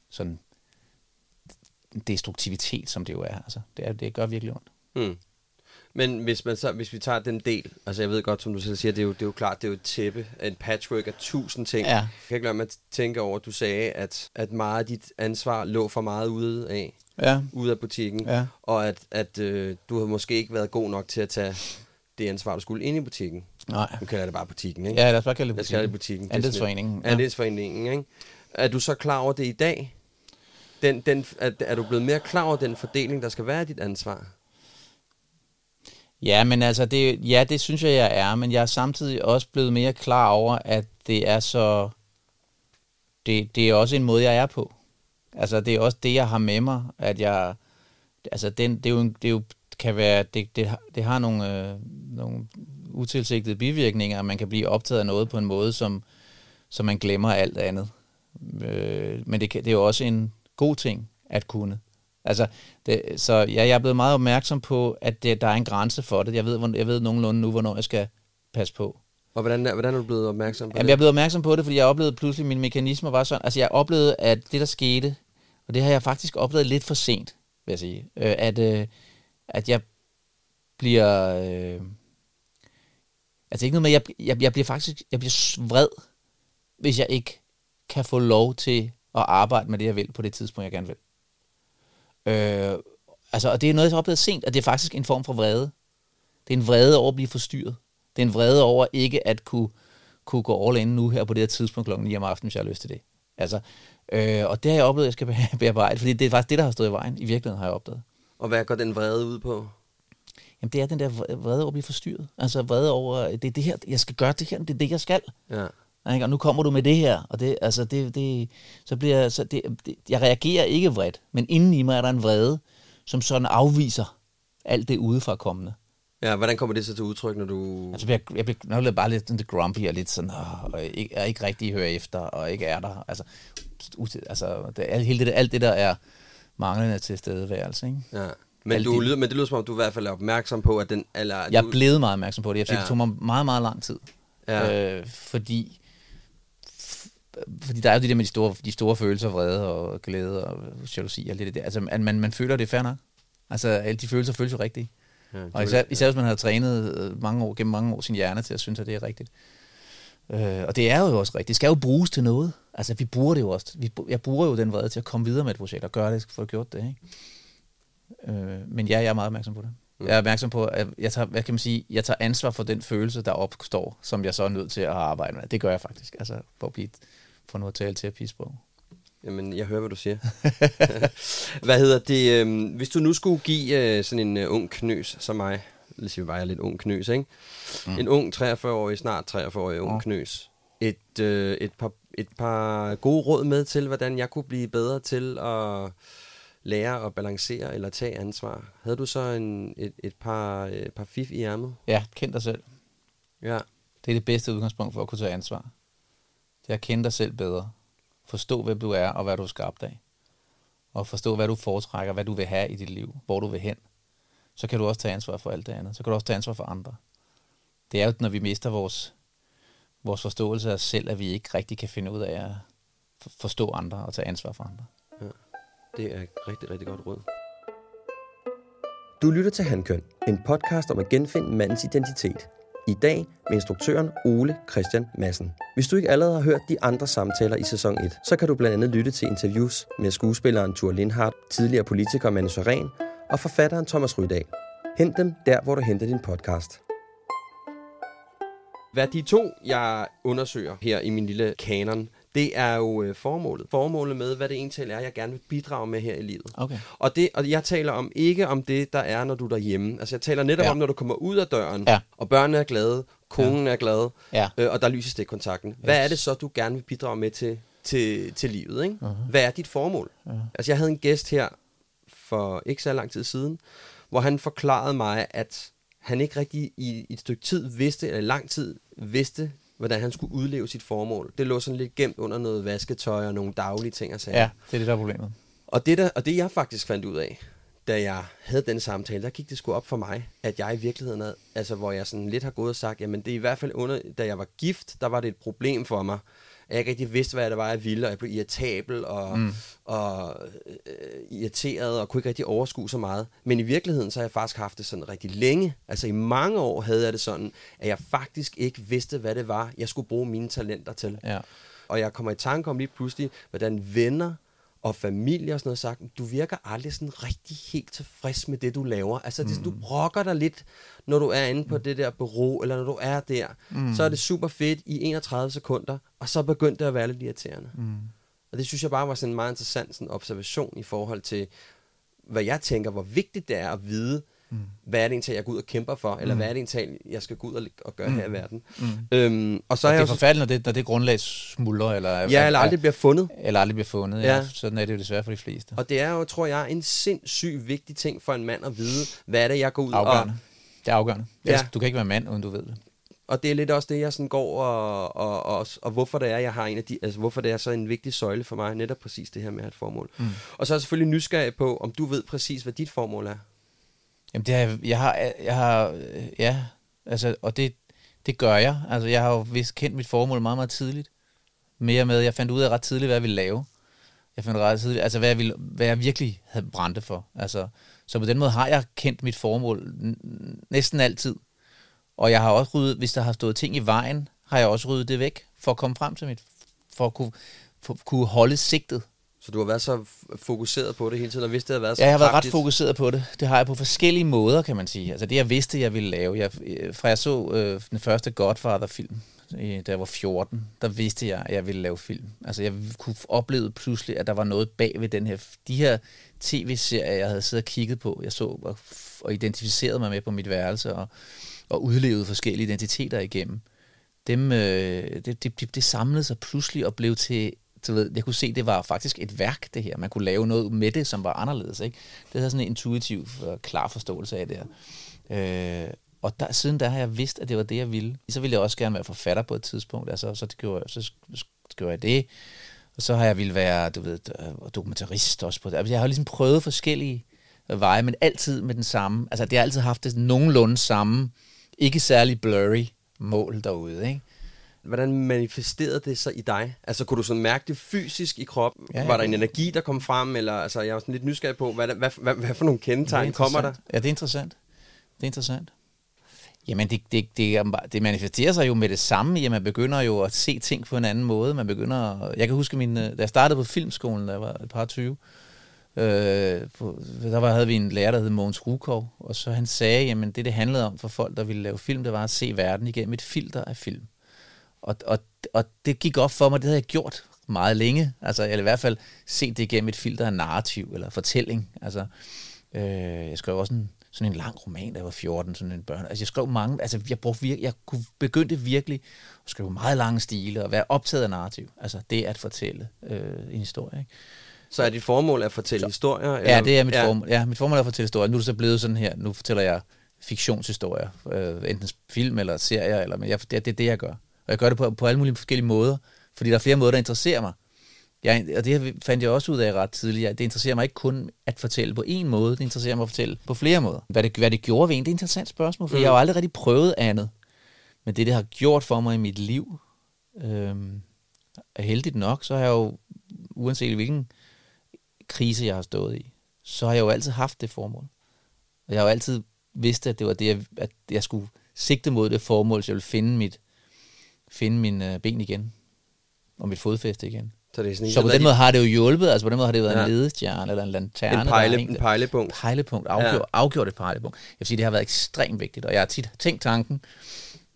sådan destruktivitet, som det jo er. Altså, det, er, det gør virkelig ondt. Mm. Men hvis, man så, hvis vi tager den del, altså jeg ved godt, som du selv siger, det er jo, det er jo klart, det er jo et tæppe, en patchwork af tusind ting. Ja. Jeg kan ikke lade mig tænke over, at du sagde, at, at meget af dit ansvar lå for meget ude af, ja. ude af butikken, ja. og at, at øh, du har måske ikke været god nok til at tage det ansvar, du skulle ind i butikken. Nej. Nu kalder det bare butikken, ikke? Ja, lad os bare kalde det butikken. det butikken. Andelsforeningen. Ja. Andelsforeningen, ikke? Er du så klar over det i dag? Den, den, er, er du blevet mere klar over den fordeling, der skal være dit ansvar? Ja, men altså, det, ja, det synes jeg, jeg er, men jeg er samtidig også blevet mere klar over, at det er så, det, det er også en måde, jeg er på. Altså, det er også det, jeg har med mig, at jeg, altså, den, det, er jo, det er jo, kan være, det, det, det har nogle, øh, nogle utilsigtede bivirkninger, at man kan blive optaget af noget på en måde, som, som man glemmer alt andet. Øh, men det, det er jo også en, god ting at kunne. Altså, det, så ja, jeg er blevet meget opmærksom på, at det, der er en grænse for det. Jeg ved, hvor- jeg ved nogenlunde nu, hvornår jeg skal passe på. Og hvordan, hvordan er du blevet opmærksom på Jamen, det? jeg er blevet opmærksom på det, fordi jeg oplevede pludselig, at mine mekanismer var sådan. Altså, jeg oplevede, at det, der skete, og det har jeg faktisk oplevet lidt for sent, vil jeg sige, øh, at, øh, at jeg bliver... Øh, altså, ikke noget med, jeg, jeg, jeg bliver faktisk jeg bliver vred, hvis jeg ikke kan få lov til at arbejde med det, jeg vil, på det tidspunkt, jeg gerne vil. Øh, altså, og det er noget, jeg har oplevet sent, at det er faktisk en form for vrede. Det er en vrede over at blive forstyrret. Det er en vrede over ikke at kunne, kunne gå all in nu her på det her tidspunkt klokken 9 om aftenen, hvis jeg har lyst til det. Altså, øh, og det har jeg oplevet, at jeg skal be- bearbejde, fordi det er faktisk det, der har stået i vejen. I virkeligheden har jeg opdaget. Og hvad går den vrede ud på? Jamen, det er den der vre- vrede over at blive forstyrret. Altså vrede over, det er det her, jeg skal gøre det her, det er det, jeg skal. Ja. Ikke? Og nu kommer du med det her, og det, altså det, det, så bliver jeg- så det, det, jeg reagerer ikke vredt, men inden i mig er der en vrede, som sådan afviser alt det udefra kommende. ja, hvordan kommer det så til udtryk, når du... Altså, jeg, jeg bliver nok lidt bare lidt lidt grumpy og lidt sådan, åh, og ikke, er ikke rigtig hører efter, og ikke er der. Altså, altså det, alt, hele det, der- alt det der er manglende til stedeværelse. Ikke? Ja. Men, du de- lyder, men det lyder som om, du i hvert fald er opmærksom på, at den... Eller, Jeg du, er blevet meget opmærksom på det. Jeg synes, Ja. det tog mig meget, meget lang tid. Ja. Øh, fordi, fordi der er jo det der med de store, de store følelser, vrede og glæde og jalousi og alt det der. Altså, man, man, man føler det er fair nok. Altså, alle de følelser føles jo rigtige. Ja, Og især, især hvis man har trænet øh, mange år, gennem mange år sin hjerne til at synes, at det er rigtigt. Øh, og det er jo også rigtigt. Det skal jo bruges til noget. Altså, vi bruger det jo også. Vi, jeg bruger jo den vrede til at komme videre med et projekt og gøre det, få gjort det. Ikke? Øh, men ja, jeg er meget opmærksom på det. Jeg er opmærksom på, at jeg tager, hvad kan man sige, jeg tager ansvar for den følelse, der opstår, som jeg så er nødt til at arbejde med. Det gør jeg faktisk, altså for at blive, for nu at tale terapisprog. Jamen, jeg hører, hvad du siger. hvad hedder det? øhm, hvis du nu skulle give øh, sådan en øh, ung knøs som mig, lad os sige, bare jeg er lidt ung knøs, ikke? Mm. En ung 43-årig, snart 43-årig ung Ja. knøs. Et, øh, et, par, et par gode råd med til, hvordan jeg kunne blive bedre til at lære at balancere eller tage ansvar. Havde du så en, et, et par, øh, par fif i ærmet? Ja, kend dig selv. Ja. Det er det bedste udgangspunkt for at kunne tage ansvar. Det er at kende dig selv bedre. Forstå, hvem du er, og hvad du er skabt af. Og forstå, hvad du foretrækker, hvad du vil have i dit liv, hvor du vil hen. Så kan du også tage ansvar for alt det andet. Så kan du også tage ansvar for andre. Det er jo, når vi mister vores, vores forståelse af os selv, at vi ikke rigtig kan finde ud af at forstå andre og tage ansvar for andre. Ja, Det er et rigtig, rigtig godt råd. Du lytter til Handkøn, en podcast om at genfinde mandens identitet. I dag med instruktøren Ole Christian Madsen. Hvis du ikke allerede har hørt de andre samtaler i sæson 1, så kan du blandt andet lytte til interviews med skuespilleren Thor Lindhardt, tidligere politiker Manu Søren og forfatteren Thomas Rydahl. Hent dem der, hvor du henter din podcast. Hvad de to, jeg undersøger her i min lille kanon, det er jo øh, formålet. Formålet med, hvad det egentlig er, jeg gerne vil bidrage med her i livet. Okay. Og, det, og jeg taler om ikke om det, der er, når du er derhjemme. Altså jeg taler netop Ja. om, når du kommer ud af døren, Ja. og børnene er glade, konen er glad, Ja. øh, og der er lys i stikkontakten. Hvad er det så, du gerne vil bidrage med til, til, til livet? Ikke? Uh-huh. Hvad er dit formål? Uh-huh. Altså jeg havde en gæst her for ikke så lang tid siden, hvor han forklarede mig, at han ikke rigtig i, i et stykke tid vidste, eller lang tid vidste, hvordan han skulle udleve sit formål. Det lå sådan lidt gemt under noget vasketøj og nogle daglige ting og sager. Ja, det er det, der er problemet. Og det, der, og det jeg faktisk fandt ud af, da jeg havde den samtale, der gik det sgu op for mig, at jeg i virkeligheden, havde, altså hvor jeg sådan lidt har gået og sagt, jamen det er i hvert fald under, da jeg var gift, der var det et problem for mig, at jeg ikke rigtig vidste, hvad det var, jeg ville, og jeg blev irritabel og, mm. og øh, irriteret, og kunne ikke rigtig overskue så meget. Men i virkeligheden, så har jeg faktisk haft det sådan rigtig længe. Altså i mange år havde jeg det sådan, at jeg faktisk ikke vidste, hvad det var, jeg skulle bruge mine talenter til. Ja. Og jeg kommer i tanke om lige pludselig, hvordan venner og familie og sådan noget sagt, du virker aldrig sådan rigtig helt tilfreds med det, du laver. Altså, det, mm. du brokker dig lidt, når du er inde på det der bureau, eller når du er der. Mm. Så er det super fedt i 31 sekunder, og så begyndte det at være lidt irriterende. Mm. Og det synes jeg bare var sådan en meget interessant sådan observation i forhold til, hvad jeg tænker, hvor vigtigt det er at vide, mm. hvad er det egentlig, jeg går ud og kæmper for, eller hvad er det egentlig, jeg skal gå ud og, og gøre mm. her i verden. Mm. Øhm, og så er Det er forfærdeligt, når det, når det grundlag smuldrer, eller, ja, eller aldrig bliver fundet. eller aldrig bliver fundet. Ja. Ja. Sådan er det jo desværre for de fleste. Og det er jo, tror jeg, en sindssygt vigtig ting for en mand at vide, hvad er det, jeg går ud Afgørende. og... Det er afgørende. Ja. Du kan ikke være mand, uden du ved det. og det er lidt også det, jeg sådan går og, og, og, og hvorfor det er, jeg har en af de, altså hvorfor det er så en vigtig søjle for mig, netop præcis det her med at have et formål. Mm. Og så er jeg selvfølgelig nysgerrig på, om du ved præcis, hvad dit formål er. Jamen, det har, jeg har, jeg har, øh, ja, altså, og det, det gør jeg. Altså, jeg har jo vist kendt mit formål meget, meget tidligt. Mere med, jeg fandt ud af ret tidligt, hvad jeg ville lave. Jeg fandt ret tidligt, altså, hvad jeg, ville, hvad jeg virkelig havde brændte for. Altså, så på den måde har jeg kendt mit formål næsten altid. Og jeg har også ryddet, hvis der har stået ting i vejen, har jeg også ryddet det væk, for at komme frem til mit, for at kunne, for at kunne holde sigtet. Så du har været så fokuseret på det hele tiden, og vidste, det havde været så Ja, jeg har været kraftigt. ret fokuseret på det. Det har jeg på forskellige måder, kan man sige. Altså det, jeg vidste, jeg ville lave. Jeg, øh, fra jeg så øh, den første Godfather-film, da jeg var 14, der vidste jeg, at jeg ville lave film. Altså jeg kunne opleve pludselig, at der var noget bag ved den her, de her tv-serier, jeg havde siddet og kigget på. Jeg så og, og identificerede mig med på mit værelse, og, og udlevede forskellige identiteter igennem. Dem, øh, det, det, det, det samlede sig pludselig og blev til du ved, jeg kunne se, det var faktisk et værk, det her. Man kunne lave noget med det, som var anderledes. Ikke? Det havde sådan en intuitiv, og klar forståelse af det her. Øh, og der, siden der har jeg vidst, at det var det, jeg ville. Så ville jeg også gerne være forfatter på et tidspunkt. Altså, så, det gjorde, jeg, så gjorde jeg det. Og så har jeg ville være, du ved, øh, dokumentarist også på det. Altså, jeg har ligesom prøvet forskellige øh, veje, men altid med den samme. Altså, det har altid haft det nogenlunde samme, ikke særlig blurry mål derude, ikke? Hvordan manifesterede det sig i dig? Altså, kunne du sådan mærke det fysisk i kroppen? Ja, Ja, ja. var der en energi, der kom frem? Eller, altså, jeg var sådan lidt nysgerrig på, hvad, hvad, hvad, hvad for nogle kendetegn Det er kommer der? Ja, det er interessant. Det er interessant. Jamen, det, det, det, det manifesterer sig jo med det samme, at man begynder jo at se ting på en anden måde. Man begynder, at- jeg kan huske, min, øh, da jeg startede på filmskolen, da jeg var et par 20, øh, på, der var, havde vi en lærer, der hed Mogens Rukov, og så han sagde, jamen det, det handlede om for folk, der ville lave film, det var at se verden igennem et filter af film. Og, og, og det gik op for mig, det havde jeg gjort meget længe. Altså, eller i hvert fald set det igennem et filter af narrativ eller fortælling. Altså, øh, jeg skrev også en, sådan en lang roman, da jeg var 14, sådan en børn. Altså, jeg skrev mange, altså, jeg, brugte vir- jeg kunne begyndte virkelig at skrive meget lange stile og være optaget af narrativ. Altså, det at fortælle øh, en historie, ikke? Så er dit formål at fortælle historier? Ja, det er mit ja. formål. Ja, mit formål er at fortælle historier. Nu er det så blevet sådan her. Nu fortæller jeg fiktionshistorier. Øh, enten film eller serier. Eller, men jeg, det, det er det, jeg gør. Og jeg gør det på, på alle mulige forskellige måder. Fordi der er flere måder, der interesserer mig. Jeg, og det fandt jeg også ud af ret tidligt. Det interesserer mig ikke kun at fortælle på en måde. Det interesserer mig at fortælle på flere måder. Hvad det, hvad det gjorde ved en, det er et interessant spørgsmål. For mm. jeg har jo aldrig rigtig prøvet andet. Men det, det har gjort for mig i mit liv, øh, er heldigt nok, så har jeg jo, uanset hvilken krise, jeg har stået i, så har jeg jo altid haft det formål. Og jeg har jo altid vidst, at det var det, jeg, at jeg skulle sigte mod det formål, så jeg ville finde mit finde min øh, ben igen, og mit fodfæste igen. Så, det er sådan en, Så på den måde har det jo hjulpet, altså på den måde har det været Ja. en ledestjerne eller en lanterne. en, pejle, er en pejlepunkt. pejlepunkt, afgjort, ja. afgjort et pejlepunkt. Jeg vil sige, det har været ekstremt vigtigt, og jeg har tit tænkt tanken,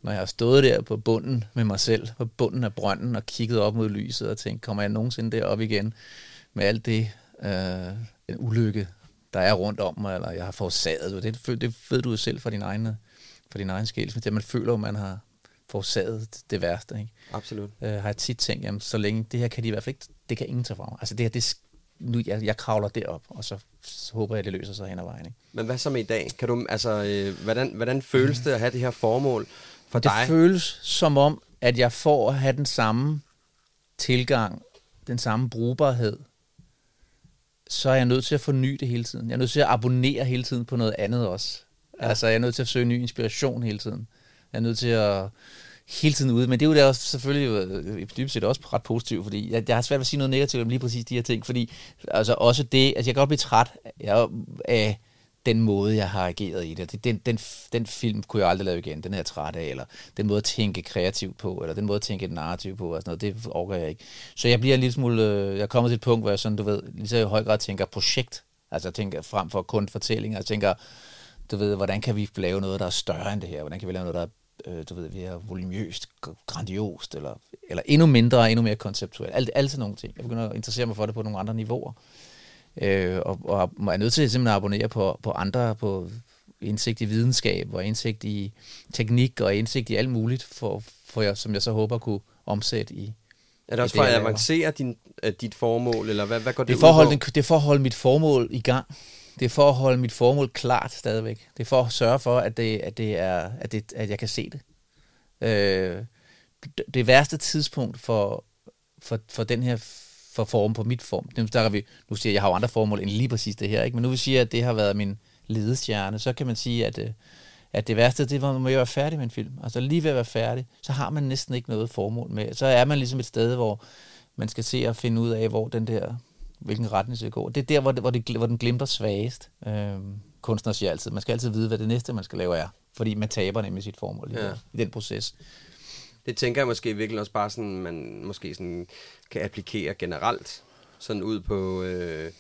når jeg har stået der på bunden med mig selv, på bunden af brønden, og kigget op mod lyset og tænkt, kommer jeg nogensinde derop igen med alt det, øh, den ulykke, der er rundt om mig, eller jeg har forårsaget. Det, det, ved du jo selv fra din egen, fra din egen skæl, det man føler, at man har forårsaget det værste. Ikke? Absolut. øh, har jeg tit tænkt, jamen så længe, det her kan de i hvert fald ikke, det kan ingen tage fra mig. Altså det her, det, nu, jeg, jeg kravler derop, og så, håber jeg, det løser sig hen ad vejen. Ikke? Men hvad så med i dag? Kan du, altså, øh, hvordan, hvordan føles det at have det her formål for det dig? føles som om, at jeg får at have den samme tilgang, den samme brugbarhed, så er jeg nødt til at forny det hele tiden. Jeg er nødt til at abonnere hele tiden på noget andet også. Ja. Altså, jeg er nødt til at søge ny inspiration hele tiden. Jeg er nødt til at hele tiden ude, men det er jo da også selvfølgelig øh, i dybest set også ret positivt, fordi jeg, jeg har svært ved at sige noget negativt om lige præcis de her ting, fordi altså også det, altså jeg kan godt blive træt jeg, af den måde, jeg har ageret i det. Den, den, den film kunne jeg aldrig lave igen, den er jeg træt af, eller den måde at tænke kreativt på, eller den måde at tænke et narrativ på, og sådan noget, det overgår jeg ikke. Så jeg bliver en lille smule, øh, jeg er kommet til et punkt, hvor jeg sådan, du ved, lige så i høj grad tænker projekt, altså jeg tænker frem for kun fortællinger, jeg tænker, du ved, hvordan kan vi lave noget, der er større end det her, hvordan kan vi lave noget, der er øh, du ved, vi er volumøst, grandiost, eller, eller endnu mindre, endnu mere konceptuelt. Alt, alt sådan nogle ting. Jeg begynder at interessere mig for det på nogle andre niveauer. Øh, og, og er nødt til simpelthen at abonnere på, på andre, på indsigt i videnskab, og indsigt i teknik, og indsigt i alt muligt, for, for jeg, som jeg så håber kunne omsætte i, Er det også for at avancere din, øh, dit formål, eller hvad, hvad går det, det er, ud på? den, det for at holde mit formål i gang. Det er for at holde mit formål klart stadigvæk. Det er for at sørge for, at, det, at, det er, at, det, at jeg kan se det. Øh, det, værste tidspunkt for, for, for den her for form på mit form. Nu, der vi, nu siger jeg, jeg har jo andre formål end lige præcis det her, ikke? men nu vil sige, at det har været min ledestjerne, så kan man sige, at, øh, at det værste, det var, når man må være færdig med en film. Altså lige ved at være færdig, så har man næsten ikke noget formål med. Så er man ligesom et sted, hvor man skal se og finde ud af, hvor den der, hvilken retning skal gå. Det er der, hvor, det, hvor, det, hvor den glimter svagest. Øhm, kunstner siger altid, man skal altid vide, hvad det næste, man skal lave er. Fordi man taber nemlig sit formål i, ja. i den proces. Det tænker jeg måske virkelig også bare sådan, man måske sådan kan applikere generelt sådan ud på, øh,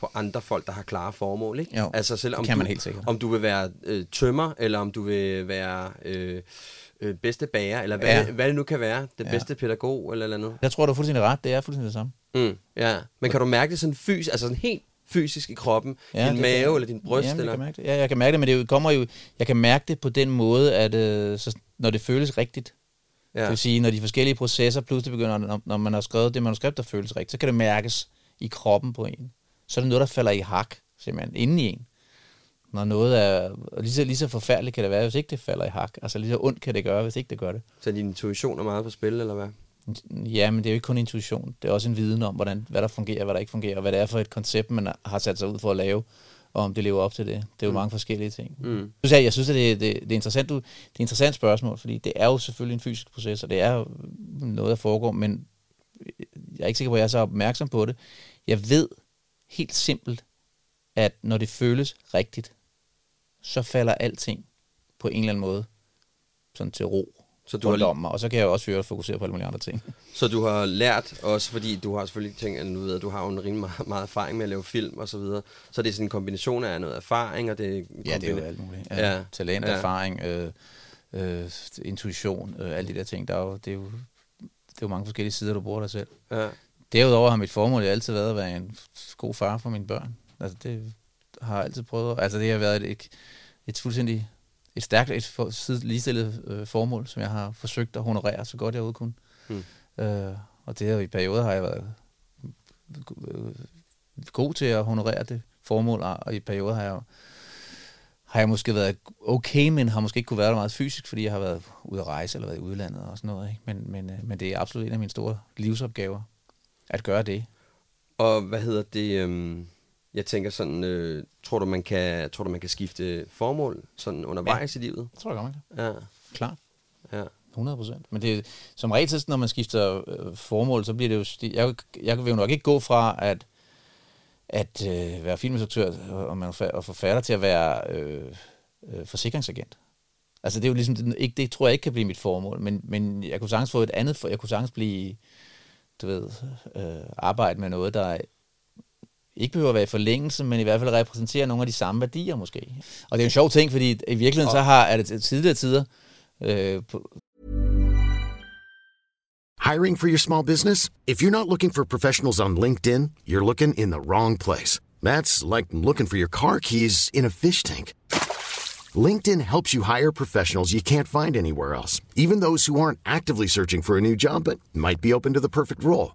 på andre folk, der har klare formål. Ikke? Jo, altså selv om kan du, man helt sikkert. Om du vil være øh, tømmer, eller om du vil være øh, øh, bedste bager, eller hvad, ja. hvad det nu kan være. Det ja. bedste pædagog, eller eller andet. Jeg tror, du er fuldstændig ret. Det er fuldstændig det samme. Mm, ja, men kan du mærke det sådan fysisk, altså sådan helt fysisk i kroppen? Ja, din mave kan, eller din bryst? Ja, eller? Jeg kan mærke det. Ja, jeg kan mærke det, men det kommer jo, jeg kan mærke det på den måde, at øh, så, når det føles rigtigt, Ja. Det vil sige, når de forskellige processer pludselig begynder, når, når man har skrevet det manuskript, der føles rigtigt, så kan det mærkes i kroppen på en. Så er det noget, der falder i hak, simpelthen, inden i en. Når noget er, lige så, lige så forfærdeligt kan det være, hvis ikke det falder i hak. Altså lige så ondt kan det gøre, hvis ikke det gør det. Så din intuition er meget på spil, eller hvad? Ja, men det er jo ikke kun intuition. Det er også en viden om, hvordan, hvad der fungerer, hvad der ikke fungerer, og hvad det er for et koncept, man har sat sig ud for at lave og om det lever op til det. Det er jo mm. mange forskellige ting. Mm. Jeg synes, at det, det, det, er interessant, det er et interessant spørgsmål, fordi det er jo selvfølgelig en fysisk proces, og det er jo noget, der foregår, men jeg er ikke sikker på, at jeg er så opmærksom på det. Jeg ved helt simpelt, at når det føles rigtigt, så falder alting på en eller anden måde sådan til ro så du har... mig, og så kan jeg også høre og fokusere på alle mulige andre ting. Så du har lært også, fordi du har selvfølgelig tænkt, at du ved, at du har jo en rimelig meget, meget erfaring med at lave film og så videre, så det er sådan en kombination af noget erfaring, og det er... Ja, det er jo alt muligt. Ja, ja. Talent, ja. erfaring, øh, øh, intuition, øh, alle de der ting. Der er jo, det, er jo, det er jo mange forskellige sider, du bruger dig selv. Ja. Derudover har mit formål jo altid været at være en god far for mine børn. Altså det har jeg altid prøvet. Altså det har været et, et, et fuldstændig et stærkt et for, ligestillet øh, formål, som jeg har forsøgt at honorere så godt jeg kunne. Mm. Øh, og det er jo i perioder har jeg været øh, god til at honorere det formål, og i perioder har jeg har jeg måske været okay, men har måske ikke kunne være der meget fysisk, fordi jeg har været ude at rejse eller været i udlandet og sådan noget. Ikke? Men, men, øh, men det er absolut en af mine store livsopgaver, at gøre det. Og hvad hedder det? Øhm, jeg tænker sådan, øh, tror, du, man kan, tror du, man kan skifte formål sådan undervejs ja, i livet? Jeg tror jeg godt, man kan. Ja. Klart. Ja. 100 procent. Men det, som regel, når man skifter øh, formål, så bliver det jo... Jeg, jeg vil jo nok ikke gå fra at, at øh, være filminstruktør og, man, og forfatter til at være øh, øh, forsikringsagent. Altså det er jo ligesom, det, ikke, det tror jeg ikke kan blive mit formål, men, men jeg kunne sagtens få et andet, for, jeg kunne sagtens blive, du ved, øh, arbejde med noget, der ikke behøver at være i forlængelse, men i hvert fald repræsenterer nogle af de samme værdier måske. Og det er en sjov ting, fordi i virkeligheden så har, er det tidligere tider... Øh, på Hiring for your small business? If you're not looking for professionals on LinkedIn, you're looking in the wrong place. That's like looking for your car keys in a fish tank. LinkedIn helps you hire professionals you can't find anywhere else, even those who aren't actively searching for a new job but might be open to the perfect role.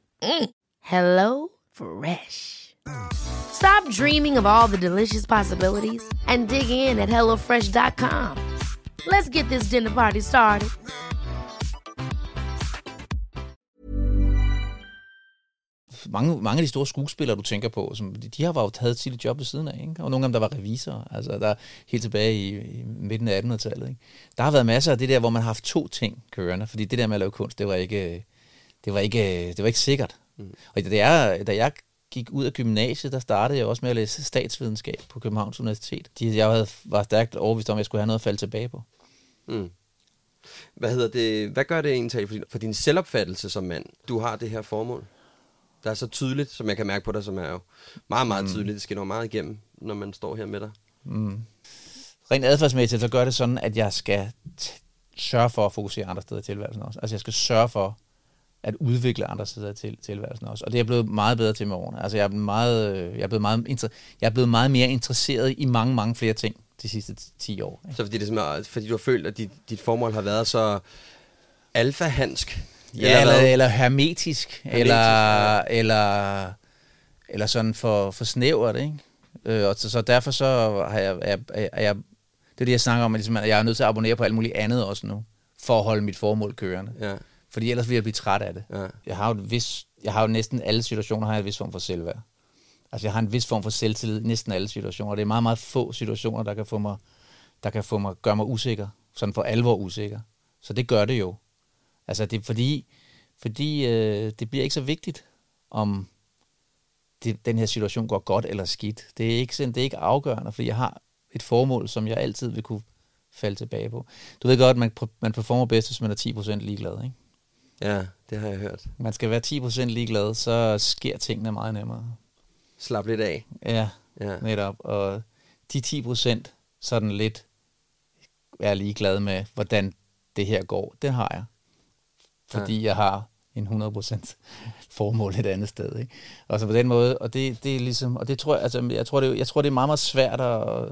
Mm. Hello Fresh. Stop dreaming of all the delicious possibilities and dig in at HelloFresh.com. Let's get this dinner party started. Mange, mange af de store skuespillere, du tænker på, som, de har jo taget sit job ved siden af, ikke? og nogle af dem, der var revisorer, altså der helt tilbage i, i midten af 1800-tallet. Ikke? Der har været masser af det der, hvor man har haft to ting kørende, fordi det der med at lave kunst, det var ikke, øh, det var ikke, det var ikke sikkert. Mm. Og da jeg, da jeg gik ud af gymnasiet, der startede jeg også med at læse statsvidenskab på Københavns Universitet. De, jeg havde, var stærkt overbevist om, at jeg skulle have noget at falde tilbage på. Mm. Hvad hedder det? Hvad gør det egentlig for din, for din selvopfattelse som mand? Du har det her formål, der er så tydeligt, som jeg kan mærke på dig, som er jo meget, meget mm. tydeligt. Det skinner meget igennem, når man står her med dig. Mm. Rent adfærdsmæssigt, så gør det sådan, at jeg skal sørge for at fokusere andre steder i tilværelsen også. Altså jeg skal sørge for at udvikle andre steder til tilværelsen også. Og det er jeg blevet meget bedre til med årene. Altså jeg er, meget, øh, jeg er, blevet, meget, jeg er blevet meget mere interesseret i mange, mange flere ting de sidste 10 år. Ikke? Så fordi, det er, fordi du har følt, at dit, dit formål har været så alfahansk? Ja, eller, eller, eller hermetisk, hermetisk eller, ja. eller, eller sådan for, for snævert, ikke? Øh, og så, så derfor så har jeg, er, er, er jeg, det er det, jeg snakker om, at, ligesom, at jeg er nødt til at abonnere på alt muligt andet også nu, for at holde mit formål kørende. Ja. Fordi ellers vil jeg blive træt af det. Ja. Jeg, har jo vis, jeg har jo næsten alle situationer, har jeg en vis form for selvværd. Altså jeg har en vis form for selvtillid i næsten alle situationer. Det er meget, meget få situationer, der kan få mig, der kan få mig, gøre mig usikker. Sådan for alvor usikker. Så det gør det jo. Altså det er fordi, fordi øh, det bliver ikke så vigtigt, om det, den her situation går godt eller skidt. Det er ikke, det er ikke afgørende, fordi jeg har et formål, som jeg altid vil kunne falde tilbage på. Du ved godt, at man, man performer bedst, hvis man er 10% ligeglad, ikke? Ja, det har jeg hørt. Man skal være 10% ligeglad, så sker tingene meget nemmere. Slap lidt af. Ja, ja. netop. Og de 10% sådan lidt er ligeglad med, hvordan det her går, det har jeg. Fordi ja. jeg har en 100% formål et andet sted. Ikke? Og så på den måde, og det, det er ligesom, og det tror jeg, altså, jeg tror, det, jeg tror, det er meget, meget svært at,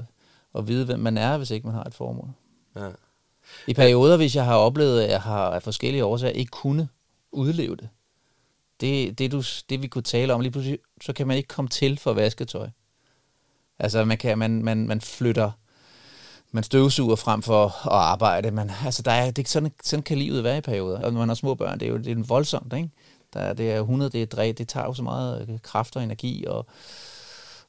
at vide, hvem man er, hvis ikke man har et formål. Ja. I perioder, hvis jeg har oplevet, at jeg har af forskellige årsager ikke kunne udleve det, det, det, du, det vi kunne tale om, lige pludselig, så kan man ikke komme til for vasketøj. Altså, man, kan, man, man, man flytter, man støvsuger frem for at arbejde. Man, altså, der er, det, sådan, sådan kan livet være i perioder. Og når man har små børn, det er jo det er voldsomt, ikke? Der, det er 100, det er dræ, det tager jo så meget øh, kraft og energi, og,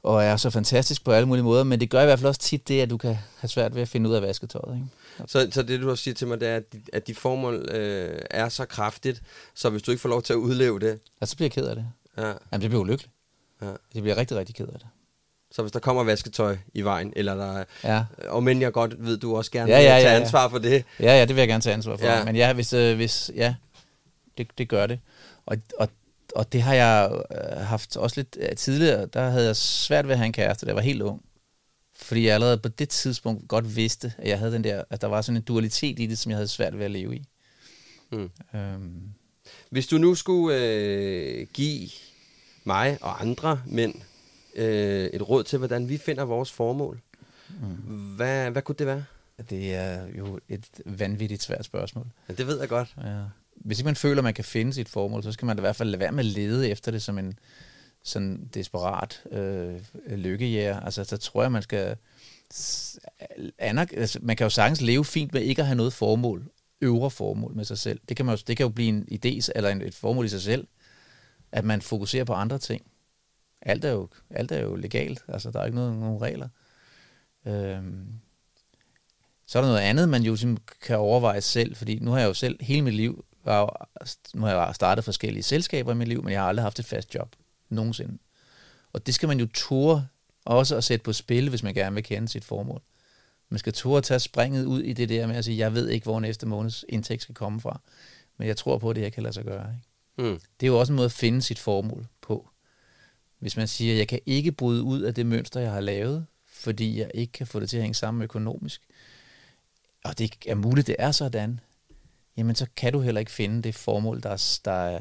og er så fantastisk på alle mulige måder, men det gør i hvert fald også tit det, at du kan have svært ved at finde ud af vasketøjet. Ikke? Så, så det, du har siger til mig, det er, at, at de formål øh, er så kraftigt, så hvis du ikke får lov til at udleve det... Ja, så bliver jeg ked af det. Ja. Jamen, det bliver ulykkelig. Ja. Det bliver rigtig, rigtig ked af det. Så hvis der kommer vasketøj i vejen, eller der ja. og men jeg godt ved, du også gerne ja, ja, ja, vil tage ansvar for det. Ja, ja, det vil jeg gerne tage ansvar for. Ja. Men ja, hvis, øh, hvis ja, det, det gør det. Og, og, og det har jeg øh, haft også lidt øh, tidligere. Der havde jeg svært ved at have en kæreste, da jeg var helt ung. Fordi jeg allerede på det tidspunkt godt vidste, at jeg havde den der, at der var sådan en dualitet i det, som jeg havde svært ved at leve i. Mm. Øhm. Hvis du nu skulle øh, give mig og andre mænd øh, et råd til, hvordan vi finder vores formål, mm. hvad, hvad kunne det være? Det er jo et vanvittigt svært spørgsmål. Ja, det ved jeg godt. Ja. Hvis ikke man føler, at man kan finde sit formål, så skal man i hvert fald lade være med at lede efter det som en, sådan desperat øh, lykkejæger. Altså, så tror jeg, man skal... Anerk- altså, man kan jo sagtens leve fint med ikke at have noget formål, øvre formål med sig selv. Det kan, man jo, det kan jo blive en idé eller en, et formål i sig selv, at man fokuserer på andre ting. Alt er jo, alt er jo legalt, altså der er ikke noget, nogen regler. Øhm, så er der noget andet, man jo ligesom kan overveje selv, fordi nu har jeg jo selv hele mit liv, var, nu har jeg startet forskellige selskaber i mit liv, men jeg har aldrig haft et fast job nogensinde. Og det skal man jo ture også at sætte på spil, hvis man gerne vil kende sit formål. Man skal ture at tage springet ud i det der med at sige, jeg ved ikke, hvor næste måneds indtægt skal komme fra, men jeg tror på, at det her kan lade sig gøre. Ikke? Mm. Det er jo også en måde at finde sit formål på. Hvis man siger, jeg kan ikke bryde ud af det mønster, jeg har lavet, fordi jeg ikke kan få det til at hænge sammen økonomisk, og det er muligt, det er sådan, jamen så kan du heller ikke finde det formål, der, der,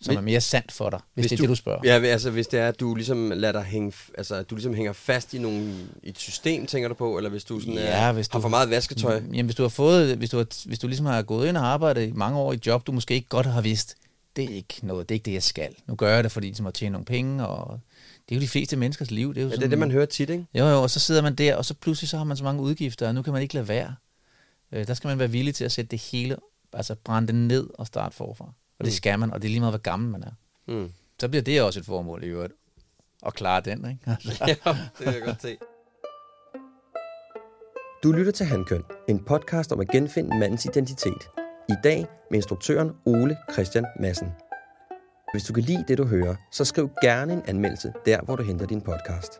som er mere sandt for dig, hvis, hvis det er du, det, du spørger. Ja, altså hvis det er, at du ligesom lader dig hænge, altså at du ligesom hænger fast i, nogle, i et system, tænker du på, eller hvis du sådan, ja, er, hvis du, har for meget vasketøj? Jamen hvis du har fået, hvis du, har, hvis du ligesom har gået ind og arbejdet i mange år i et job, du måske ikke godt har vidst, det er ikke noget, det er ikke det, jeg skal. Nu gør jeg det, fordi ligesom at tjene nogle penge, og det er jo de fleste menneskers liv. Det er jo ja, sådan, det er det, man hører tit, ikke? Jo, jo, og så sidder man der, og så pludselig så har man så mange udgifter, og nu kan man ikke lade være. Øh, der skal man være villig til at sætte det hele, altså brænde det ned og starte forfra. Og mm. det skal man, og det er lige meget, hvor gammel man er. Mm. Så bliver det også et formål i øvrigt. At klare den, ikke? ja, det kan jeg godt se. Du lytter til Handkøn, en podcast om at genfinde mandens identitet. I dag med instruktøren Ole Christian Madsen. Hvis du kan lide det, du hører, så skriv gerne en anmeldelse der, hvor du henter din podcast.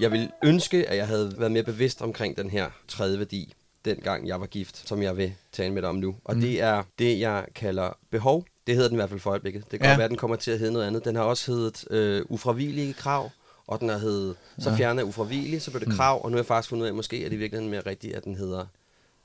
Jeg vil ønske, at jeg havde været mere bevidst omkring den her tredje værdi, dengang jeg var gift, som jeg vil tale med dig om nu. Og mm. det er det, jeg kalder behov. Det hedder den i hvert fald for øjeblikket. Det kan ja. godt være, at den kommer til at hedde noget andet. Den har også heddet øh, ufravigelige krav og den er hed, så Ja. fjerner jeg ufravigelig, så blev det krav, og nu har jeg faktisk fundet ud af, at måske er det i virkeligheden mere rigtigt, at den hedder,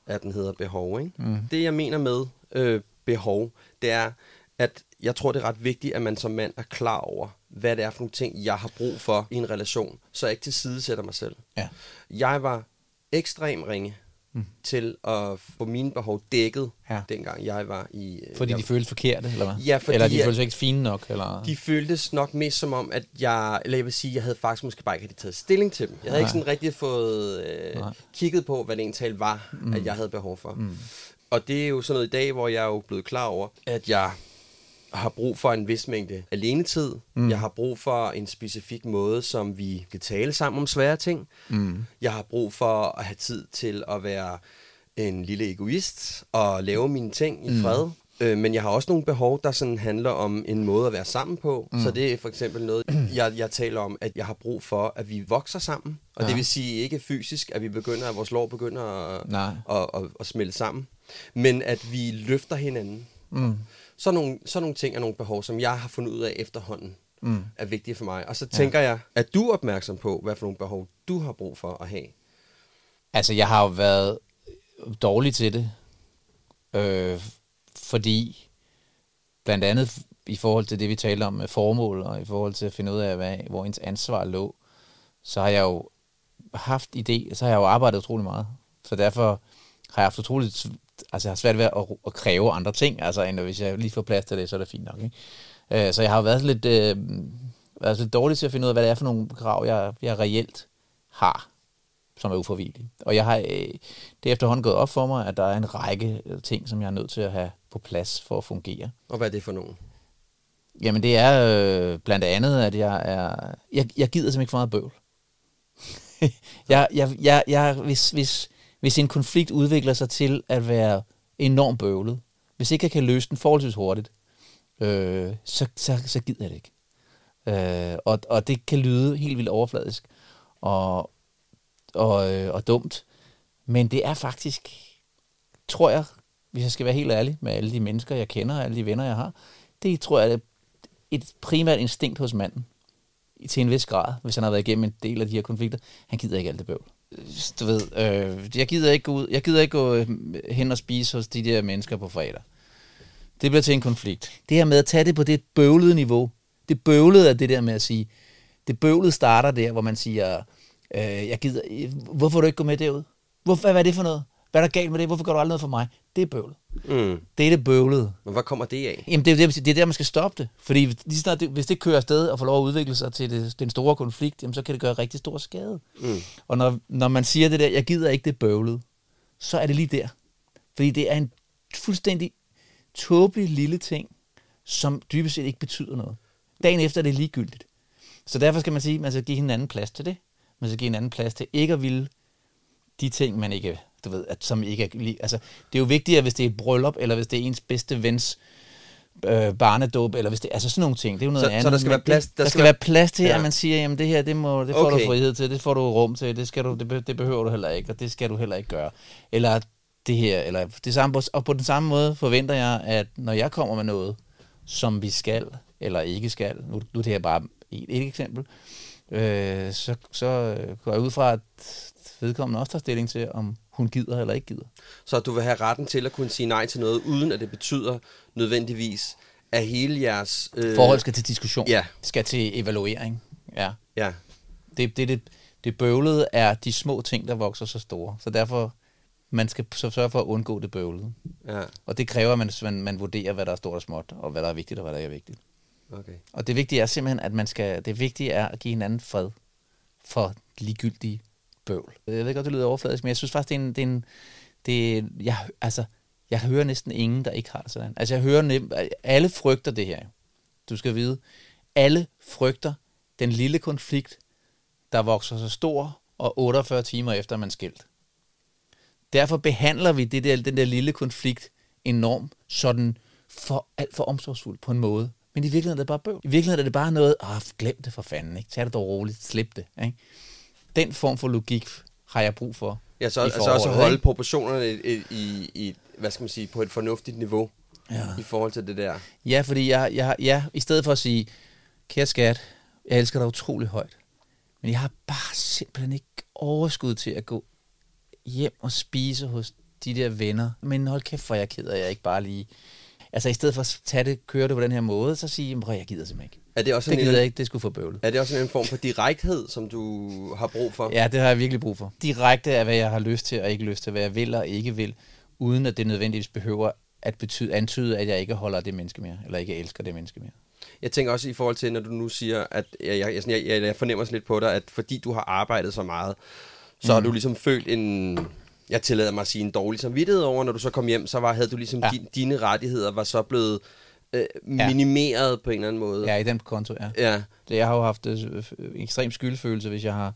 at den hedder behov. Ikke? Mm. Det jeg mener med øh, behov, det er, at jeg tror, det er ret vigtigt, at man som mand er klar over, hvad det er for nogle ting, jeg har brug for i en relation, så jeg ikke til side sætter mig selv. Ja. Jeg var ekstrem ringe mm. til at få mine behov dækket, Ja. dengang jeg var i... øh, Fordi jeg, de føles forkerte, eller hvad? Ja, fordi eller de jeg- føles ikke fine nok, eller... de føltes nok mest som om, at jeg, eller jeg vil sige, jeg havde faktisk måske bare ikke taget stilling til dem. Jeg havde Nej. ikke sådan rigtig fået øh, Nej. kigget på, hvad det egentlig var, mm. at jeg havde behov for. Mm. Og det er jo sådan noget i dag, hvor jeg er jo blevet klar over, at jeg har brug for en vis mængde alenetid. Mm. Jeg har brug for en specifik måde, som vi kan tale sammen om svære ting. Mm. Jeg har brug for at have tid til at være en lille egoist og lave mine ting i fred. Øh, men jeg har også nogle behov, der sådan handler om en måde at være sammen på. Mm. Så det er for eksempel noget, jeg, jeg taler om, at jeg har brug for, at vi vokser sammen. Og ja. det vil sige ikke fysisk, at vi begynder, at vores lår begynder at, Nej. at, at, at smelte sammen. Men at vi løfter hinanden. Mm. Så nogle, så nogle ting er nogle behov, som jeg har fundet ud af efterhånden, mm. er vigtige for mig. Og så tænker ja. jeg, at du er opmærksom på, hvad for nogle behov du har brug for at have. Altså, jeg har jo været dårlig til det, øh, fordi blandt andet i forhold til det, vi talte om med formål, og i forhold til at finde ud af, hvad, hvor ens ansvar lå, så har jeg jo haft idé, så har jeg jo arbejdet utrolig meget. Så derfor har jeg haft utroligt, altså jeg har svært ved at, at kræve andre ting, altså end hvis jeg lige får plads til det, så er det fint nok. Ikke? Øh, så jeg har jo været lidt, øh, været lidt dårlig til at finde ud af, hvad det er for nogle krav, jeg, jeg reelt har som er uforvillige. Og jeg har øh, det er efterhånden gået op for mig, at der er en række øh, ting, som jeg er nødt til at have på plads for at fungere. Og hvad er det for nogen? Jamen det er øh, blandt andet, at jeg er... Jeg, jeg gider simpelthen ikke for meget bøvl. jeg, jeg, jeg, jeg, hvis, hvis, hvis en konflikt udvikler sig til at være enormt bøvlet, hvis ikke jeg kan løse den forholdsvis hurtigt, øh, så, så, så gider jeg det ikke. Øh, og, og det kan lyde helt vildt overfladisk og, og, øh, og dumt, men det er faktisk, tror jeg, hvis jeg skal være helt ærlig med alle de mennesker, jeg kender, og alle de venner, jeg har, det tror jeg er et primært instinkt hos manden, til en vis grad, hvis han har været igennem en del af de her konflikter. Han gider ikke alt det bøvl. Du ved, øh, jeg gider ikke gå ud, jeg gider ikke gå øh, hen og spise hos de der mennesker på fredag. Det bliver til en konflikt. Det her med at tage det på det bøvlede niveau, det bøvlede er det der med at sige, det bøvlede starter der, hvor man siger, øh, jeg gider, hvorfor vil du ikke gå med derud? Hvorfor, hvad er det for noget? Hvad er der galt med det? Hvorfor gør du aldrig noget for mig? Det er bøvlet. Mm. Det er det bøvlede. Men hvad kommer det af? Jamen, det er, det, det er der, man skal stoppe det. Fordi lige snart det, hvis det kører afsted og får lov at udvikle sig til det, den store konflikt, jamen, så kan det gøre rigtig stor skade. Mm. Og når, når man siger det der, jeg gider ikke det bøvlet, så er det lige der. Fordi det er en fuldstændig tåbelig lille ting, som dybest set ikke betyder noget. Dagen efter er det ligegyldigt. Så derfor skal man sige, at man skal give hinanden plads til det. Man skal give hinanden plads til ikke at ville de ting, man ikke, du ved, at, som ikke er altså, det er jo vigtigere, hvis det er et bryllup, eller hvis det er ens bedste vens øh, barnedåb, eller hvis det, altså sådan nogle ting, det er jo noget Så- så andet. der skal være plads- der der, skal skal være- plads til, Ja. at man siger, jamen det her, det, må, det får Okay. du frihed til, det får du rum til, det, skal du, det, det behøver du heller ikke, og det skal du heller ikke gøre. Eller det her, eller det samme, og på den samme måde forventer jeg, at når jeg kommer med noget, som vi skal, eller ikke skal, nu, nu det her bare et, et eksempel, øh, så, så går jeg ud fra, at vedkommende også tager stilling til, om hun gider eller ikke gider. Så du vil have retten til at kunne sige nej til noget, uden at det betyder nødvendigvis, at hele jeres... Øh, Forhold skal til diskussion. Ja. Skal til evaluering. Ja. Ja, Det, det, det, det bøvlede er de små ting, der vokser så store. Så derfor, man skal så sørge for at undgå det bøvlede. ja, Og det kræver, at man, man, man vurderer, hvad der er stort og småt, og hvad der er vigtigt, og hvad der ikke er vigtigt. okay. Og det vigtige er simpelthen, at man skal, det vigtige er at give hinanden fred for ligegyldige bøvl. Jeg ved godt, det lyder overfladisk, men jeg synes faktisk, det er en, det er en det jeg, altså, jeg hører næsten ingen, der ikke har det sådan. Altså, jeg hører nem, alle frygter det her. Du skal vide, alle frygter den lille konflikt, der vokser så stor, og 48 timer efter man skilt. Derfor behandler vi det der, den der lille konflikt enormt sådan for alt for omsorgsfuldt på en måde. Men i virkeligheden er det bare bøv. I virkeligheden er det bare noget, ah, glem det for fanden, ikke? Tag det dog roligt, slip det, ikke? Den form for logik har jeg brug for. Ja, så altså også at holde ikke? proportionerne i, i, i, hvad skal man sige, på et fornuftigt niveau Ja. i forhold til det der. Ja, fordi jeg, jeg, ja, i stedet for at sige, kære skat, jeg elsker dig utrolig højt. Men jeg har bare simpelthen ikke overskud til at gå hjem og spise hos de der venner. Men hold kæft, for jeg er ked af, at jeg ikke bare lige... Altså i stedet for at tage det, køre det på den her måde, så sige, at jeg gider simpelthen ikke. Er det også Det en, gider jeg ikke, det skulle få bøvlet. Er det også en form for direkthed, som du har brug for? Ja, det har jeg virkelig brug for. Direkte er, hvad jeg har lyst til og ikke lyst til, hvad jeg vil og ikke vil, uden at det nødvendigvis behøver at betyde, antyde, at jeg ikke holder det menneske mere, eller ikke elsker det menneske mere. Jeg tænker også i forhold til, når du nu siger, at jeg, jeg, jeg, jeg, jeg fornemmer sådan lidt på dig, at fordi du har arbejdet så meget, så mm. har du ligesom følt en, jeg tillader mig at sige, en dårlig samvittighed over, når du så kom hjem, så var, havde du ligesom. Ja. din, dine rettigheder var så blevet øh, minimeret på en eller anden måde. Ja, i den konto, ja. ja. Det, jeg har jo haft øh, ekstrem skyldfølelse, hvis jeg har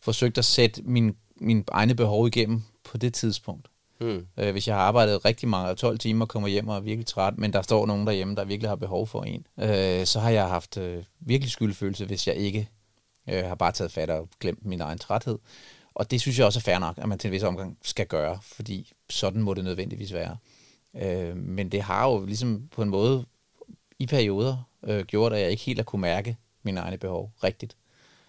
forsøgt at sætte min, min egne behov igennem på det tidspunkt. Hmm. Øh, hvis jeg har arbejdet rigtig mange, 12 timer, og kommer hjem og er virkelig træt, men der står nogen derhjemme, der virkelig har behov for en, øh, så har jeg haft øh, virkelig skyldfølelse, hvis jeg ikke øh, har bare taget fat og glemt min egen træthed. Og det synes jeg også er fair nok, at man til en vis omgang skal gøre, fordi sådan må det nødvendigvis være. Øh, men det har jo ligesom på en måde i perioder øh, gjort, at jeg ikke helt har kunne mærke mine egne behov rigtigt.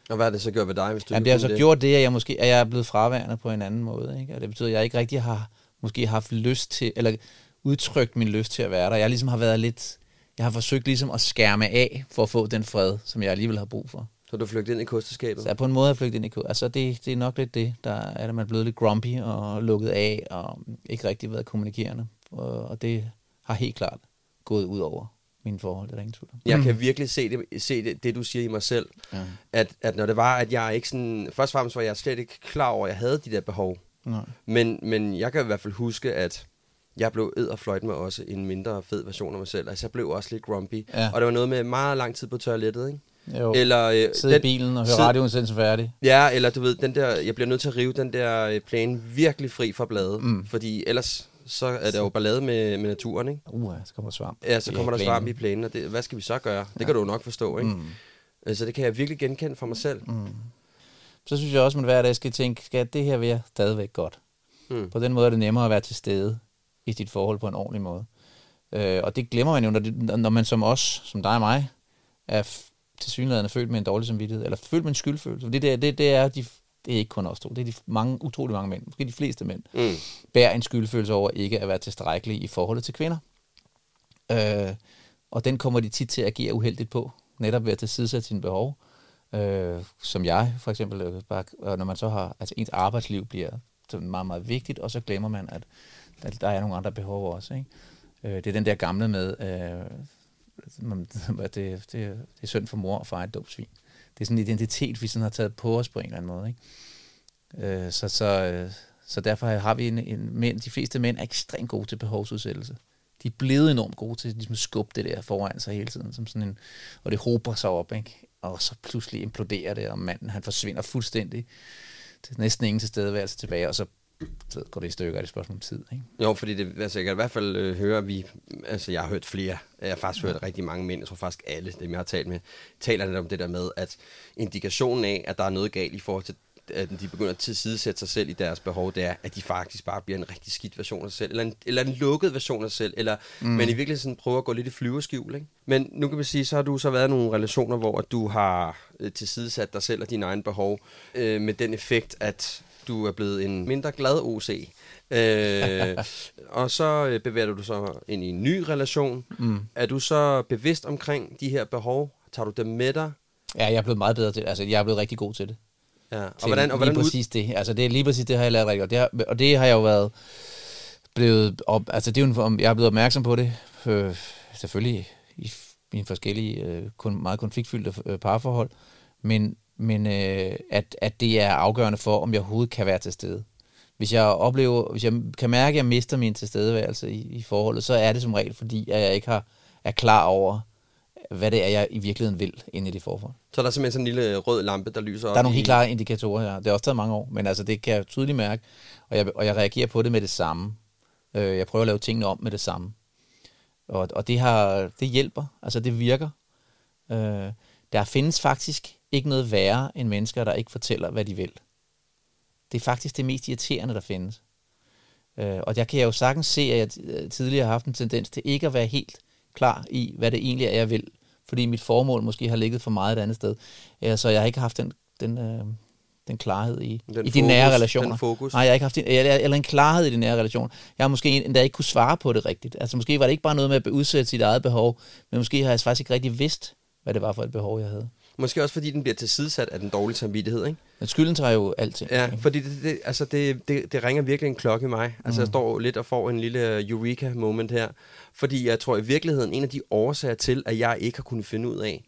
Og hvad har det så gjort ved dig, hvis du Jamen, det har så gjort det, at jeg måske at jeg er blevet fraværende på en anden måde. Ikke? Og det betyder, at jeg ikke rigtig har måske haft lyst til, eller udtrykt min lyst til at være der. Jeg ligesom har været lidt, jeg har forsøgt ligesom at skærme af for at få den fred, som jeg alligevel har brug for. Så du flygtet ind i kosteskabet? Så på en måde har flygtet ind i kode. Altså det, det er nok lidt det, der er, at man er blevet lidt grumpy og lukket af, og ikke rigtig været kommunikerende. Og, og det har helt klart gået ud over mine forhold, det er der ingen tvivl om. Jeg kan virkelig se det, se det, det du siger i mig selv. Ja. At, at når det var, at jeg ikke sådan... Først og fremmest var jeg slet ikke klar over, at jeg havde de der behov. Nej. Men, men jeg kan i hvert fald huske, at jeg blev ed og fløjt med også en mindre fed version af mig selv. Altså jeg blev også lidt grumpy. Ja. Og det var noget med meget lang tid på toilettet, ikke? Jo. Eller, øh, Sidde i bilen og høre radioen sendt færdig. Ja, eller du ved, den der, jeg bliver nødt til at rive den der øh, plane virkelig fri fra blade. Mm. Fordi ellers så er der jo ballade med, med naturen, ikke? Uh, så kommer der svamp. Ja, så er kommer der svamp i plænen, og det, hvad skal vi så gøre? Det kan du jo nok forstå, ikke? Mm. Så det kan jeg virkelig genkende for mig selv. Mm. Så synes jeg også, at man hver dag skal tænke, skal det her være stadigvæk godt? Mm. På den måde er det nemmere at være til stede i dit forhold på en ordentlig måde. Øh, og det glemmer man jo, når, det, når man som os, som dig og mig, er f- tilsyneladende følt med en dårlig samvittighed, eller følt med en skyldfølelse. For det, der, det, det, er de, det er ikke kun os to, det er de mange, utrolig mange mænd, måske de fleste mænd, Mm. bærer en skyldfølelse over ikke at være tilstrækkelig i forholdet til kvinder. Øh, og den kommer de tit til at agere uheldigt på, netop ved at tilsidesætte sine behov. Øh, som jeg for eksempel, øh, bare, når man så har, altså ens arbejdsliv bliver sådan meget, meget vigtigt, og så glemmer man, at, at der er nogle andre behov også. Ikke? Øh, det er den der gamle med, øh, at det, det, det er synd for mor og far et dumt svin. Det er sådan en identitet, vi sådan har taget på os på en eller anden måde. Ikke? Øh, så, så, øh, så derfor har vi en, en mænd, de fleste mænd er ekstremt gode til behovsudsættelse. De er blevet enormt gode til ligesom at skubbe det der foran sig hele tiden, som sådan en, og det hober sig op, ikke? og så pludselig imploderer det, og manden han forsvinder fuldstændig. Det er næsten ingen tilstedeværelse tilbage, og så, så går det i stykker, er det et spørgsmål om tid. Ikke? Jo, fordi det, altså, jeg kan i hvert fald øh, høre, vi, altså jeg har hørt flere, jeg har faktisk hørt rigtig mange mænd, jeg tror faktisk alle dem, jeg har talt med, taler lidt om det der med, at indikationen af, at der er noget galt i forhold til, at de begynder at tilsidesætte sig selv i deres behov, det er, at de faktisk bare bliver en rigtig skidt version af sig selv, eller en, eller en lukket version af sig selv, eller mm. men i virkeligheden sådan prøver at gå lidt i flyverskjul, ikke? Men nu kan vi sige, så har du så været i nogle relationer, hvor du har øh, tilsidesat dig selv og dine egne behov, øh, med den effekt, at du er blevet en mindre glad OC. Øh, og så øh, bevæger du dig så ind i en ny relation. Mm. Er du så bevidst omkring de her behov? Tager du dem med dig? Ja, jeg er blevet meget bedre til det. Altså, jeg er blevet rigtig god til det. Ja. Og til hvordan, og hvordan lige ud... præcis det. Altså, det er lige præcis det, har jeg lært rigtig godt. Det har, og det har jeg jo været blevet op, altså det er jo en, jeg er blevet opmærksom på det, øh, selvfølgelig i mine forskellige øh, kun, meget konfliktfyldte øh, parforhold, men, men øh, at, at det er afgørende for, om jeg overhovedet kan være til stede. Hvis jeg oplever, hvis jeg kan mærke, at jeg mister min tilstedeværelse i, i forholdet, så er det som regel, fordi at jeg ikke har, er klar over, hvad det er, jeg i virkeligheden vil inde i det forhold. Så er der simpelthen sådan en lille rød lampe, der lyser op Der er nogle helt klare indikatorer her. Det har også taget mange år, men altså det kan jeg tydeligt mærke, og jeg, og jeg reagerer på det med det samme. Øh, jeg prøver at lave tingene om med det samme. Og, og det, har, det hjælper, altså det virker. Øh, der findes faktisk ikke noget værre end mennesker, der ikke fortæller, hvad de vil. Det er faktisk det mest irriterende, der findes. Øh, og der kan jeg jo sagtens se, at jeg øh, tidligere har haft en tendens til ikke at være helt klar i, hvad det egentlig er, jeg vil. Fordi mit formål måske har ligget for meget et andet sted. Øh, så jeg har ikke haft den den, øh, den klarhed i, Den i de fokus, nære relationer. den fokus. Nej, jeg har ikke haft en, eller, eller en klarhed i de nære relationer. Jeg har måske endda ikke kunne svare på det rigtigt. Altså måske var det ikke bare noget med at udsætte sit eget behov, men måske har jeg faktisk ikke rigtig vidst, hvad det var for et behov, jeg havde. Måske også fordi den bliver tilsidesat af den dårlige samvittighed, ikke? Men skylden tager jo alting. Ja, ikke? fordi det, det, altså det, det, det ringer virkelig en klokke i mig. Altså Mm. jeg står lidt og får en lille eureka-moment her. Fordi jeg tror i virkeligheden, en af de årsager til, at jeg ikke har kunnet finde ud af,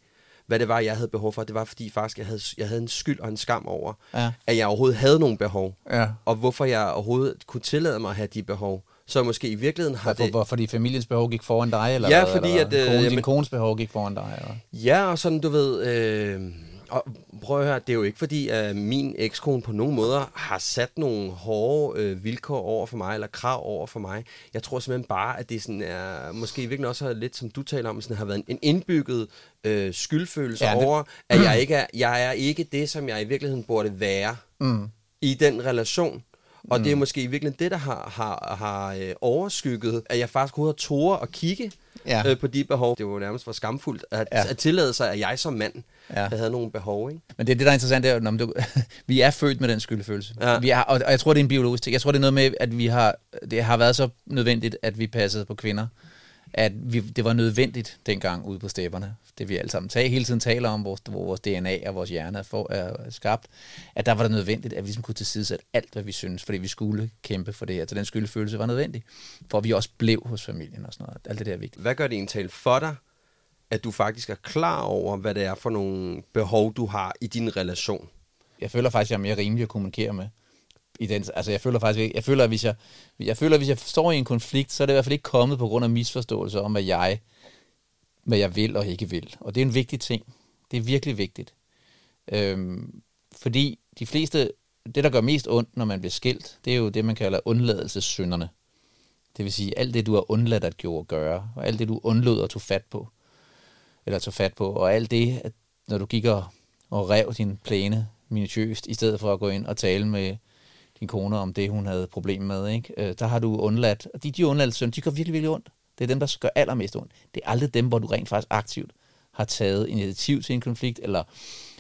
hvad det var, jeg havde behov for, det var fordi faktisk, jeg havde, jeg havde en skyld og en skam over, Ja. at jeg overhovedet havde nogle behov. Ja. Og hvorfor jeg overhovedet kunne tillade mig at have de behov. Så måske i virkeligheden har Hvorfor, det... hvor, fordi familiens behov gik foran dig, eller Ja, fordi eller at, hvad? øh, Kone, din kones behov gik foran dig, eller? Ja, og sådan, du ved... Øh, og prøv at høre, det er jo ikke fordi, at min ekskone på nogen måder har sat nogle hårde øh, vilkår over for mig, eller krav over for mig. Jeg tror simpelthen bare, at det sådan er, måske virkelig også er lidt, som du taler om, sådan har været en, indbygget øh, skyldfølelse ja, det- over, at jeg ikke, er, jeg er ikke det, som jeg i virkeligheden burde være Mm. i den relation. Og Mm. det er måske i virkeligheden det, der har, har, har øh, overskygget, at jeg faktisk kunne tåre at kigge Ja. øh, på de behov. Det var nærmest for skamfuldt at, Ja. at tillade sig, at jeg som mand Ja. havde nogle behov. Ikke? Men det, det der er interessant, det er, når du, vi er født med den skyldfølelse. Ja. Vi er, og, og jeg tror, det er en biologisk ting. Jeg tror, det er noget med, at vi har, det har været så nødvendigt, at vi passede på kvinder, at vi, det var nødvendigt dengang ude på stepperne, det vi alle sammen tager, hele tiden taler om, vores, hvor vores DNA og vores hjerne er, for, er skabt, at der var det nødvendigt, at vi ligesom kunne tilsidesætte alt, hvad vi synes, fordi vi skulle kæmpe for det her. Så den skyldfølelse var nødvendig, for at vi også blev hos familien og sådan noget. Alt det der er vigtigt. Hvad gør det egentlig for dig, at du faktisk er klar over, hvad det er for nogle behov, du har i din relation? jeg føler faktisk, at jeg er mere rimelig at kommunikere med. I den, altså jeg føler faktisk, ikke- jeg føler, at hvis jeg, jeg føler, at hvis jeg står i en konflikt, så er det i hvert fald ikke kommet på grund af misforståelser om, hvad jeg, hvad jeg vil og ikke vil. Og det er en vigtig ting. Det er virkelig vigtigt. Øhm, fordi de fleste, det der gør mest ondt, når man bliver skilt, det er jo det, man kalder undladelsessynderne. Det vil sige, alt det, du har undladt at gjorde gøre, og alt det, du undlod at tage fat på, eller tog fat på, og alt det, at når du gik og, og rev din plæne minutiøst, i stedet for at gå ind og tale med din kone om det, hun havde problemer med, ikke? Øh, der har du undladt, og de, de undladelsessynder, de gør virkelig, virkelig ondt. Det er dem, der gør allermest ondt. Det er aldrig dem, hvor du rent faktisk aktivt har taget initiativ til en konflikt, eller,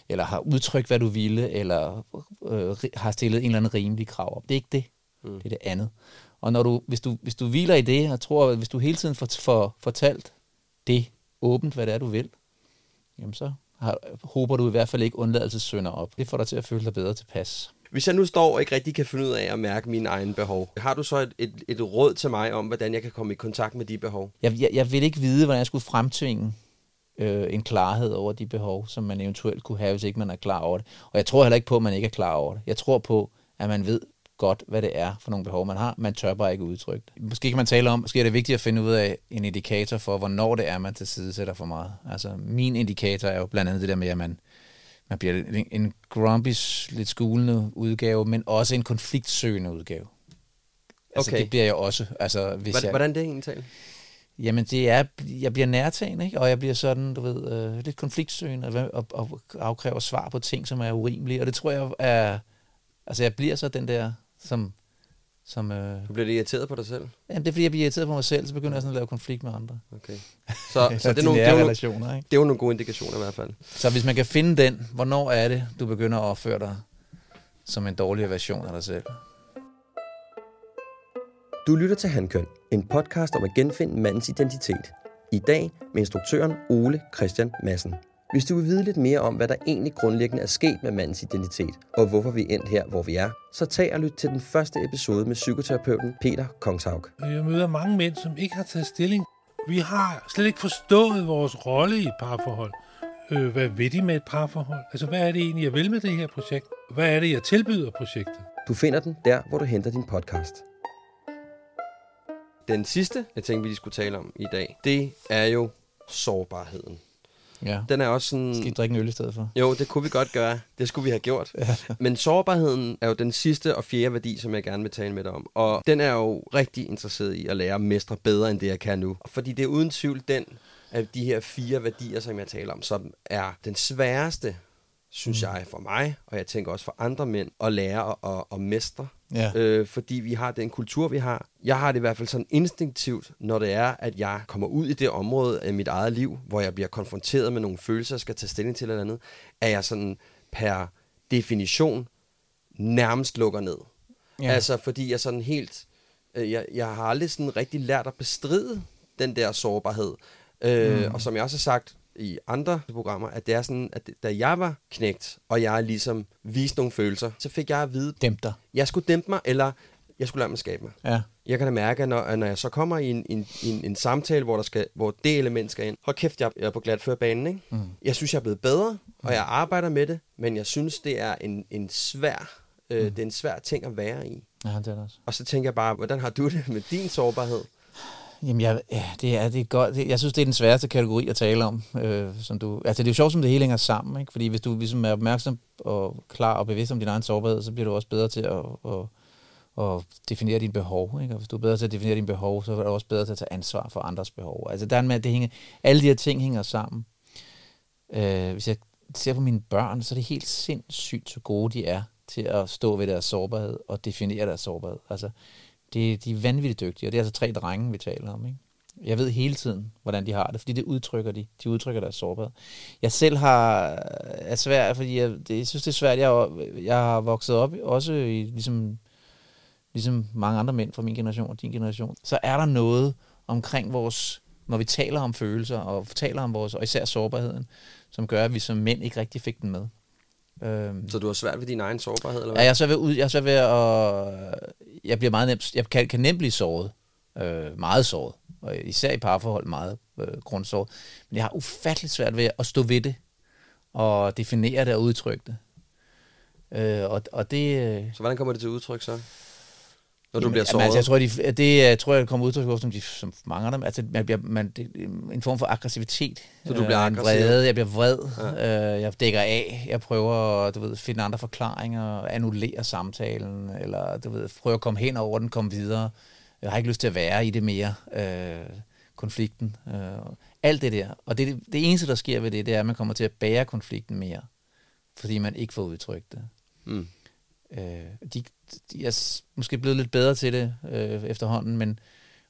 eller har udtrykt, hvad du ville, eller øh, har stillet en eller anden rimelig krav op. Det er ikke det. Mm. Det er det andet. Og når du, hvis, du, hvis du hviler i det, og tror, at hvis du hele tiden får, får fortalt det åbent, hvad det er, du vil, jamen så har, håber du i hvert fald ikke undladelsessynder op. Det får dig til at føle dig bedre tilpas. Hvis jeg nu står og ikke rigtig kan finde ud af at mærke mine egne behov, har du så et, et, et råd til mig om, hvordan jeg kan komme i kontakt med de behov? Jeg, jeg, jeg vil ikke vide, hvordan jeg skulle fremtvinge øh, en klarhed over de behov, som man eventuelt kunne have, hvis ikke man er klar over det. Og jeg tror heller ikke på, at man ikke er klar over det. Jeg tror på, at man ved godt, hvad det er for nogle behov, man har. Man tør bare ikke udtrykke det. Måske kan man tale om, måske er det vigtigt at finde ud af en indikator for, hvornår det er, man tilsidesætter for meget. Altså, min indikator er jo blandt andet det der med, at man, man bliver en, en grumpy, lidt skulende udgave, men også en konfliktsøgende udgave. Altså, Okay. det bliver jeg også. Altså, hvis Hvordan, jeg, hvordan det egentlig talt? Jamen, det er, jeg bliver nærtagende, ikke? og jeg bliver sådan, du ved, øh, lidt konfliktsøgende og, og, og afkræver svar på ting, som er urimelige. Og det tror jeg er, altså jeg bliver så den der, som, som øh, Du bliver irriteret på dig selv? jamen, det er fordi, jeg bliver irriteret på mig selv, så begynder jeg sådan at lave konflikt med andre. Okay. Så, så det, er nogle, det, er jo nogle, relationer, ikke? det er jo nogle gode indikationer i hvert fald. Så hvis man kan finde den, hvornår er det, du begynder at opføre dig som en dårligere version af dig selv? Du lytter til Handkøn, en podcast om at genfinde mandens identitet. I dag med instruktøren Ole Christian Madsen. Hvis du vil vide lidt mere om, hvad der egentlig grundlæggende er sket med mandens identitet, og hvorfor vi er endt her, hvor vi er, så tag og lyt til den første episode med psykoterapeuten Peter Kongshaug. Jeg møder mange mænd, som ikke har taget stilling. Vi har slet ikke forstået vores rolle i et parforhold. Øh, hvad vil de med et parforhold? Altså, hvad er det egentlig, jeg vil med det her projekt? Hvad er det, jeg tilbyder projektet? Du finder den der, hvor du henter din podcast. Den sidste, jeg tænkte, vi skulle tale om i dag, det er jo sårbarheden. Ja. Den er også sådan... Skal I drikke en øl i stedet for? Jo, det kunne vi godt gøre. Det skulle vi have gjort. Ja. Men sårbarheden er jo den sidste og fjerde værdi, som jeg gerne vil tale med dig om. Og den er jo rigtig interesseret i at lære at mestre bedre, end det jeg kan nu. Fordi det er uden tvivl den af de her fire værdier, som jeg taler om, som er den sværeste, synes jeg, for mig, og jeg tænker også for andre mænd, at lære at, at, at mestre. Ja. Øh, fordi vi har den kultur, vi har. Jeg har det i hvert fald sådan instinktivt, når det er, at jeg kommer ud i det område af mit eget liv, hvor jeg bliver konfronteret med nogle følelser, skal tage stilling til eller andet, at jeg sådan per definition nærmest lukker ned. Ja. Altså, fordi jeg sådan helt... Øh, jeg, jeg har aldrig sådan rigtig lært at bestride den der sårbarhed. Øh, mm. Og som jeg også har sagt i andre programmer, at det er sådan, at da jeg var knægt, og jeg ligesom viste nogle følelser, så fik jeg at vide, Dæmp dig. jeg skulle dæmpe mig, eller jeg skulle lade mig skabe mig. Ja. Jeg kan da mærke, at når, at når jeg så kommer i en, en, en, en samtale, hvor, der skal, hvor det element skal ind, hold kæft, jeg er på glat før banen, ikke? Mm. Jeg synes, jeg er blevet bedre, og jeg arbejder med det, men jeg synes, det er en, en svær, øh, det er en svær ting at være i. Ja, det er det også. Og så tænker jeg bare, hvordan har du det med din sårbarhed? Jamen, jeg, ja, det er, det er godt. Det, jeg synes, det er den sværeste kategori at tale om. Øh, som du, altså, det er jo sjovt, som det hele hænger sammen. Ikke? Fordi hvis du ligesom er opmærksom og klar og bevidst om din egen sårbarhed, så bliver du også bedre til at, at, at definere dine behov. Ikke? Og hvis du er bedre til at definere dine behov, så er du også bedre til at tage ansvar for andres behov. Altså, der er med, det hænger, alle de her ting hænger sammen. Øh, hvis jeg ser på mine børn, så er det helt sindssygt, så gode de er til at stå ved deres sårbarhed og definere deres sårbarhed. Altså, det, de er vanvittigt dygtige, og det er altså tre drenge, vi taler om. Ikke? Jeg ved hele tiden, hvordan de har det, fordi det udtrykker de. De udtrykker deres sårbarhed. Jeg selv har er svært, fordi jeg, det, jeg synes, det er svært. Jeg, jeg har vokset op også i, ligesom, ligesom mange andre mænd fra min generation og din generation. Så er der noget omkring vores, når vi taler om følelser, og taler om vores, og især sårbarheden, som gør, at vi som mænd ikke rigtig fik den med. Øhm, Så du har svært ved din egen sårbarhed, eller Ja, hvad? jeg er så ved, ud, jeg er så ved at... Jeg bliver meget nemt... Jeg kan, kan nemt blive såret. Øh, meget såret. Og især i parforhold meget øh, grundsåret. Men jeg har ufatteligt svært ved at stå ved det. Og definere det og udtrykke det. Øh, og, og det... øh, Så hvordan kommer det til udtryk så? Når du Jamen, bliver såret? altså, jeg tror, de, at det tror jeg, kommer udtryk som, de, som mange af dem. Altså, man bliver, man, det, en form for aggressivitet. Så du bliver Øh, aggressiv? Vrede, jeg bliver vred. Ja. Øh, jeg dækker af. Jeg prøver at du ved, finde andre forklaringer, annullere samtalen, eller du ved, prøve at komme hen over den, komme videre. Jeg har ikke lyst til at være i det mere. Øh, konflikten. Øh, alt det der. Og det, det eneste, der sker ved det, det er, at man kommer til at bære konflikten mere. Fordi man ikke får udtrykt det. Mm. Øh, de, de er måske blevet lidt bedre til det øh, efterhånden, men,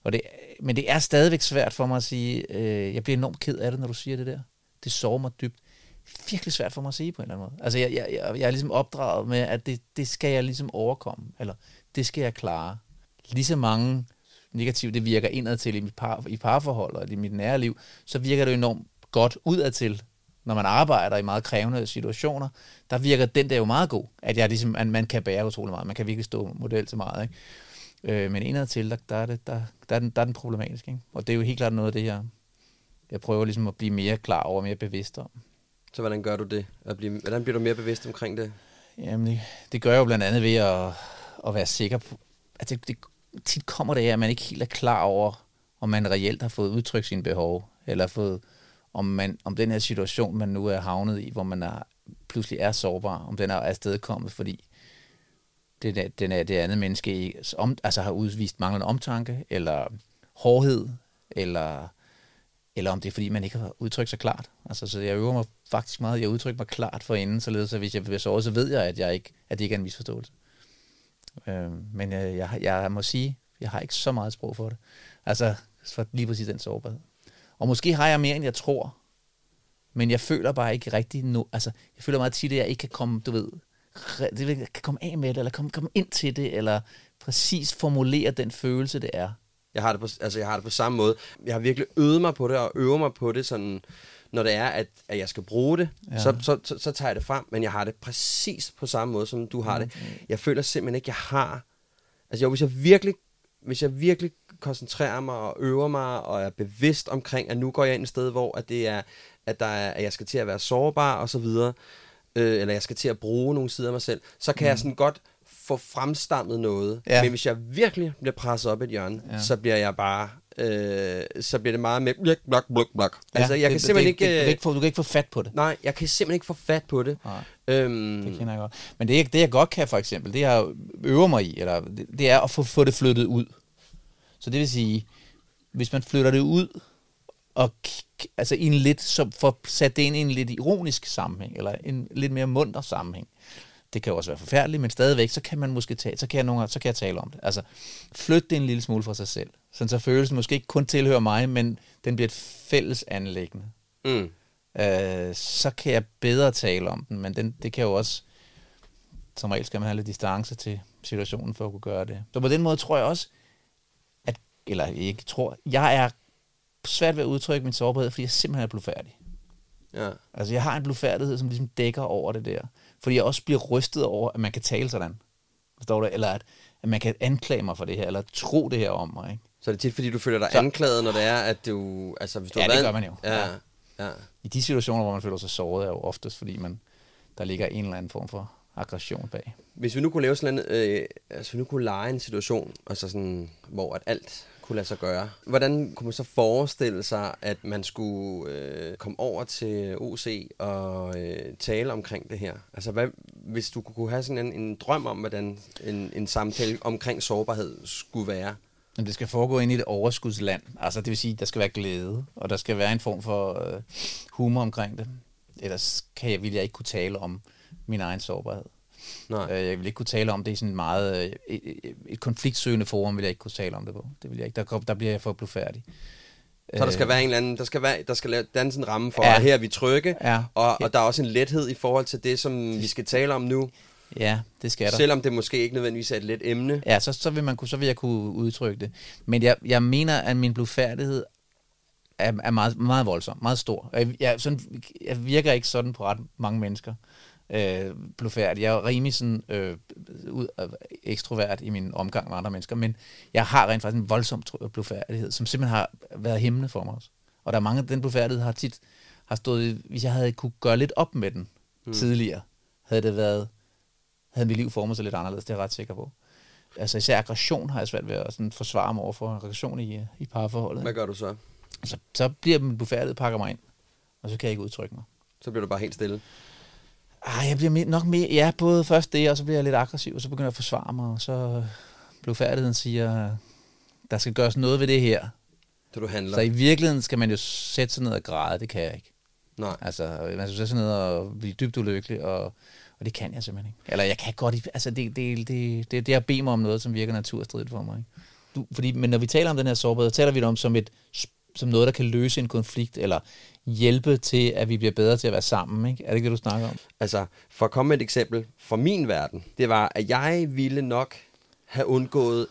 og det, men det er stadigvæk svært for mig at sige, øh, jeg bliver enormt ked af det, når du siger det der. Det sover mig dybt. Virkelig svært for mig at sige på en eller anden måde. Altså, jeg, jeg, jeg, jeg er ligesom opdraget med, at det, det skal jeg ligesom overkomme, eller det skal jeg klare. Lige så mange negative, det virker indad til i mit par, i parforhold og i mit nære liv, så virker det enormt godt udadtil, når man arbejder i meget krævende situationer, der virker den der jo meget god, at jeg ligesom, at man kan bære utrolig meget. Man kan virkelig stå model til meget. Ikke? Øh, men indadtil, der, der, er det, der, der, er den, der er den problematisk. Ikke? Og det er jo helt klart noget af det, jeg, jeg prøver ligesom at blive mere klar over, mere bevidst om. Så hvordan gør du det? At blive, hvordan bliver du mere bevidst omkring det? Jamen, det, det gør jeg jo blandt andet ved at, at være sikker på, at det, det tit kommer det af, at man ikke helt er klar over, om man reelt har fået udtrykt sine behov, eller fået, om, man, om den her situation, man nu er havnet i, hvor man er, pludselig er sårbar, om den er afstedkommet, fordi det, der- den er det andet menneske om, altså har udvist manglende omtanke, eller hårdhed, eller, eller om det er, fordi man ikke har udtrykt sig klart. Altså, så jeg øver mig faktisk meget, jeg udtrykker mig klart for inden, således at hvis jeg bliver såret, så ved jeg, at, jeg ikke, at det ikke er en misforståelse. Øh, men jeg, jeg, jeg må sige, jeg har ikke så meget sprog for det. Altså, for lige præcis den sårbarhed. Og måske har jeg mere, end jeg tror, men jeg føler bare ikke rigtig nu, altså, jeg føler meget tit, at jeg ikke kan komme, du ved, jeg kan komme af med det, eller komme, komme ind til det, eller præcis formulere den følelse, det er. Jeg har det på, altså jeg har det på samme måde. Jeg har virkelig øvet mig på det, og øver mig på det sådan, når det er, at, at jeg skal bruge det, Ja. ja. så, så, så, så tager jeg det frem, men jeg har det præcis på samme måde, som du har det. Jeg føler simpelthen ikke, jeg har... Altså jo, hvis jeg virkelig, hvis jeg virkelig koncentrerer mig og øver mig, og er bevidst omkring, at nu går jeg ind et sted, hvor at det er, at, der er, at jeg skal til at være sårbar og så videre, øh, eller jeg skal til at bruge nogle sider af mig selv, så kan mm. jeg sådan godt få fremstammet noget. Ja. Men hvis jeg virkelig bliver presset op i et hjørne, Ja. ja. så bliver jeg bare... Øh, så bliver det meget mere blok, blok, blok, blok. Altså, jeg kan det, simpelthen det, ikke... Det, du, kan ikke få, du kan ikke få fat på det. Nej, jeg kan simpelthen ikke få fat på det. Nej. Øhm, Det kender jeg godt. Men det, det jeg godt kan for eksempel, det jeg øver mig i, eller det, det er at få, få det flyttet ud. Så det vil sige, hvis man flytter det ud, og altså en lidt, så får sat det ind i en lidt ironisk sammenhæng, eller en lidt mere munter sammenhæng. Det kan jo også være forfærdeligt, men stadigvæk, så kan man måske tage, så kan jeg, nogle, så kan jeg tale om det. Altså, flyt det en lille smule fra sig selv. Sådan så følelsen måske ikke kun tilhører mig, men den bliver et fælles anlæggende mm. øh, så kan jeg bedre tale om den, men den, det kan jo også som regel skal man have lidt distance til situationen for at kunne gøre det. Så på den måde tror jeg også, eller jeg ikke tror, jeg er svært ved at udtrykke min sårbarhed, fordi jeg simpelthen er blufærdig. Ja. Altså jeg har en blufærdighed, som ligesom dækker over det der. Fordi jeg også bliver rystet over, at man kan tale sådan. Forstår du? Eller at, at man kan anklage mig for det her, eller tro det her om mig. Ikke? Så er det tit, fordi du føler dig Så- anklaget, når det er, at du... Altså, hvis du Ja, har det været, gør man jo. Ja, Ja. ja. I de situationer, hvor man føler sig såret, er jo oftest, fordi man, der ligger en eller anden form for aggression bag. Hvis vi nu kunne lave sådan en, øh, altså vi nu kunne lege en situation, altså sådan, hvor at alt kunne lade sig gøre. Hvordan kunne man så forestille sig, at man skulle øh, komme over til OC og øh, tale omkring det her? Altså hvad, hvis du kunne have sådan en, en drøm om, hvordan en, en samtale omkring sårbarhed skulle være? Jamen, det skal foregå ind i et overskudsland. Altså det vil sige, der skal være glæde, og der skal være en form for øh, humor omkring det. Ellers kan jeg, vil jeg ikke kunne tale om min egen sårbarhed. Nej. Øh, jeg vil ikke kunne tale om det i sådan meget... Øh, et, et- et konfliktsøgende forum vil jeg ikke kunne tale om det på. Det vil jeg ikke. Der, der bliver jeg for blufærdig. Så der skal være en eller anden, der skal, være, der skal dannes en ramme for, Ja. her er vi trygge, Ja. og, og der er også en lethed i forhold til det, som vi skal tale om nu, Ja, det skal der. selvom det måske ikke nødvendigvis er et let emne. Ja, så, så, vil man kunne, så vil jeg kunne udtrykke det. Men jeg, jeg mener, at min blufærdighed er, er meget, meget voldsom, meget stor. Jeg, jeg, sådan, jeg virker ikke sådan på ret mange mennesker. Øh, blufærdig. Jeg er rimelig sådan, øh, ud, øh, ekstrovert i min omgang med andre mennesker, men jeg har rent faktisk en voldsom blufærdighed, som simpelthen har været hæmmende for mig også. Og der er mange, den blufærdighed har tit har stået, hvis jeg havde kunne gøre lidt op med den mm. tidligere, havde det været, havde mit liv formet sig lidt anderledes, det er jeg ret sikker på. Altså især aggression har jeg svært ved at sådan forsvare mig over for aggression i, i parforholdet. Hvad gør du så? Så, så bliver min blufærdighed pakker mig ind, og så kan jeg ikke udtrykke mig. Så bliver du bare helt stille. Ah, jeg bliver nok mere, ja, både først det, og så bliver jeg lidt aggressiv, og så begynder jeg at forsvare mig, og så blufærdigheden siger, der skal gøres noget ved det her. Så du handler. Så i virkeligheden skal man jo sætte sig ned og græde, det kan jeg ikke. Nej. Altså, man skal sætte sig ned og blive dybt ulykkelig, og, og det kan jeg simpelthen ikke. Eller jeg kan godt, altså det, det, det, det, det er at bede mig om noget, som virker naturstridigt for mig. Ikke? Du, fordi, men når vi taler om den her sårbarhed, taler vi det om som, et, som noget, der kan løse en konflikt, eller hjælpe til, at vi bliver bedre til at være sammen. Ikke? Er det ikke det, du snakker om? Altså, for at komme med et eksempel fra min verden, det var, at jeg ville nok have undgået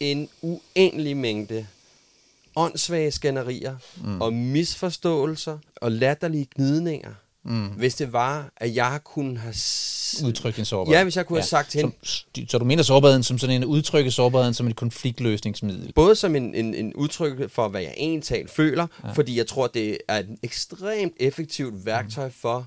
en uendelig mængde åndssvage skænderier mm. og misforståelser og latterlige gnidninger, mm. hvis det var, at jeg kunne have... s- Udtrykke din sårbarhed. Ja, hvis jeg kunne have sagt til hende, Så, så du mener sårbarheden som sådan en udtrykke sårbarheden som et konfliktløsningsmiddel? både som en, en, en udtryk for, hvad jeg egentlig føler, ja. fordi jeg tror, det er et ekstremt effektivt værktøj mm. for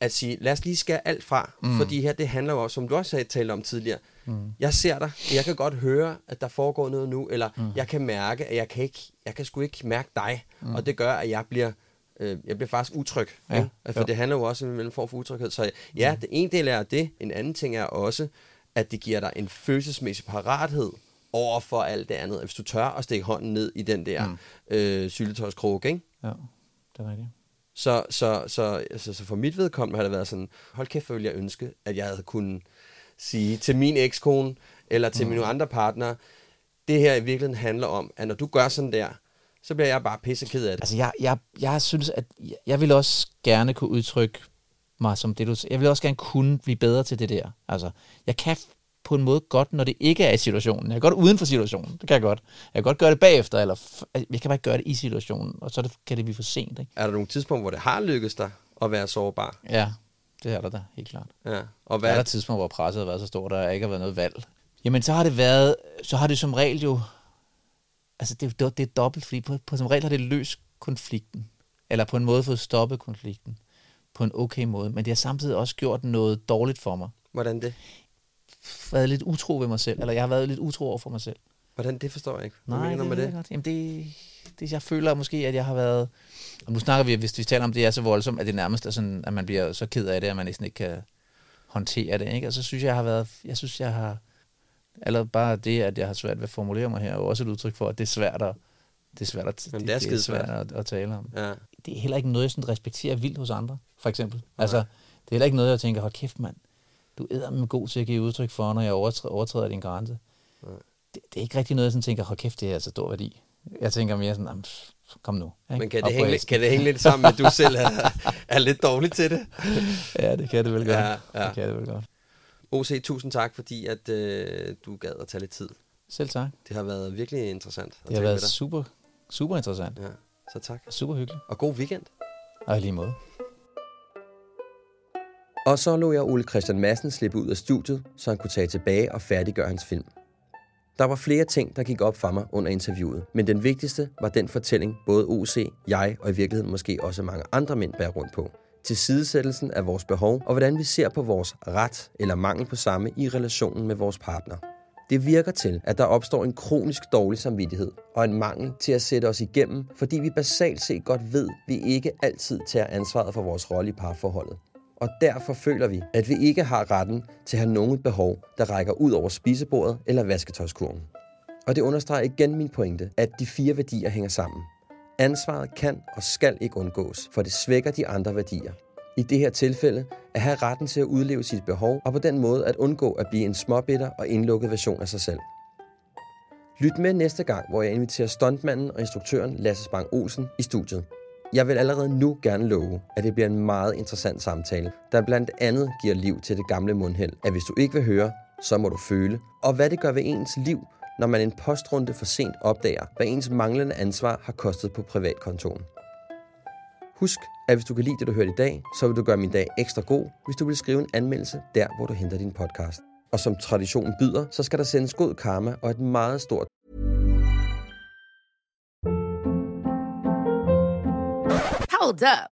at sige, lad os lige skære alt fra, mm. fordi her, det handler jo også, som du også havde talt om tidligere, mm. jeg ser dig, jeg kan godt høre, at der foregår noget nu, eller mm. jeg kan mærke, at jeg kan ikke, jeg kan sgu ikke mærke dig, mm. og det gør, at jeg bliver, øh, jeg bliver faktisk utryg, Ja, ikke? Altså, for jo. det handler jo også om en form for utryghed, så ja, det ene del er det, en anden ting er også, at det giver dig en følelsesmæssig parathed over for alt det andet. Hvis du tør at stikke hånden ned i den der mm. øh, syltetøjskroge, ikke? Ja, det er rigtigt. Så, så, så, så, så for mit vedkommende har det været sådan, hold kæft, hvor ville jeg ønske, at jeg havde kunnet sige til min ekskone, eller til mm. mine andre partnere, det her i virkeligheden handler om, at når du gør sådan der, så bliver jeg bare pisse ked af det. Altså, jeg, jeg, jeg synes, at jeg, jeg vil også gerne kunne udtrykke mig som det, du Jeg vil også gerne kunne blive bedre til det der. Altså, jeg kan på en måde godt, når det ikke er i situationen. Jeg kan godt uden for situationen. Det kan jeg godt. Jeg kan godt gøre det bagefter, eller jeg kan bare ikke gøre det i situationen, og så det, kan det blive for sent. Ikke? Er der nogle tidspunkter, hvor det har lykkedes dig at være sårbar? Ja, det er der da, helt klart. Ja. Og Hvad er der hvad, tidspunkt, hvor presset har været så stort, der ikke har været noget valg? Jamen, så har det været, så har det som regel jo, altså det, det, det er dobbelt, fordi på, på som regel har det løst konflikten, eller på en måde fået stoppet konflikten, på en okay måde, men det har samtidig også gjort noget dårligt for mig. hvordan det? Været lidt utro ved mig selv, eller jeg har været lidt utro over for mig selv. Hvordan det forstår jeg ikke. Hvad Nej, mener det, med det? jeg godt. Jamen det, det, jeg føler måske, at jeg har været... Og nu snakker vi, hvis vi taler om det er så voldsomt, at det nærmest er sådan, at man bliver så ked af det, at man næsten ikke kan håndtere det. Ikke? Og så synes jeg, jeg har været... Jeg synes, jeg har... Eller bare det, at jeg har svært ved at formulere mig her, er jo også et udtryk for, at det er svært at, det er svært at, Jamen, det er skidesvært. at, at, tale om. Ja. Det er heller ikke noget, jeg sådan respekterer vildt hos andre, for eksempel. Altså, det er heller ikke noget, jeg tænker, hold kæft mand, du er med god til at give udtryk for, når jeg overtræder, overtræder din grænse. Det, det, er ikke rigtig noget, jeg sådan tænker, hold kæft, det er altså stor værdi. Jeg tænker mere sådan, "Jamen, pff, kom nu. Ikke? Men kan det, hænge, kan det hænge lidt sammen med, at du selv er, er lidt dårlig til det? Ja, det kan det vel godt. Ja, ja. Det kan det vel godt. O.C., tusind tak, fordi at, øh, du gad at tage lidt tid. Selv tak. Det har været virkelig interessant at Det har været med dig. super, super interessant. Ja, så tak. Super hyggeligt. Og god weekend. Og lige måde. Og så lå jeg Ole Christian Madsen slippe ud af studiet, så han kunne tage tilbage og færdiggøre hans film. Der var flere ting, der gik op for mig under interviewet, men den vigtigste var den fortælling, både OC, jeg og i virkeligheden måske også mange andre mænd bærer rundt på. Til sidesættelsen af vores behov og hvordan vi ser på vores ret eller mangel på samme i relationen med vores partner. Det virker til, at der opstår en kronisk dårlig samvittighed og en mangel til at sætte os igennem, fordi vi basalt set godt ved, at vi ikke altid tager ansvaret for vores rolle i parforholdet. Og derfor føler vi, at vi ikke har retten til at have nogen behov, der rækker ud over spisebordet eller vasketøjskurven. Og det understreger igen min pointe, at de fire værdier hænger sammen. Ansvaret kan og skal ikke undgås, for det svækker de andre værdier. I det her tilfælde at have retten til at udleve sit behov, og på den måde at undgå at blive en småbitter og indlukket version af sig selv. Lyt med næste gang, hvor jeg inviterer stuntmanden og instruktøren Lasse Spang Olsen i studiet. Jeg vil allerede nu gerne love, at det bliver en meget interessant samtale, der blandt andet giver liv til det gamle mundheld, at hvis du ikke vil høre, så må du føle, og hvad det gør ved ens liv, når man en postrunde for sent opdager, hvad ens manglende ansvar har kostet på privatkontoen. Husk, at hvis du kan lide det, du hørte i dag, så vil du gøre min dag ekstra god, hvis du vil skrive en anmeldelse der, hvor du henter din podcast. Og som traditionen byder, så skal der sendes god karma og et meget stort Hold up.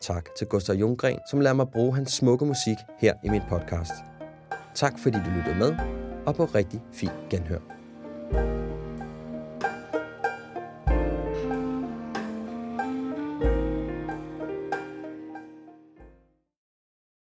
Tak til Gustav Junggren, som lader mig bruge hans smukke musik her i min podcast. Tak fordi du lyttede med, og på rigtig fin genhør.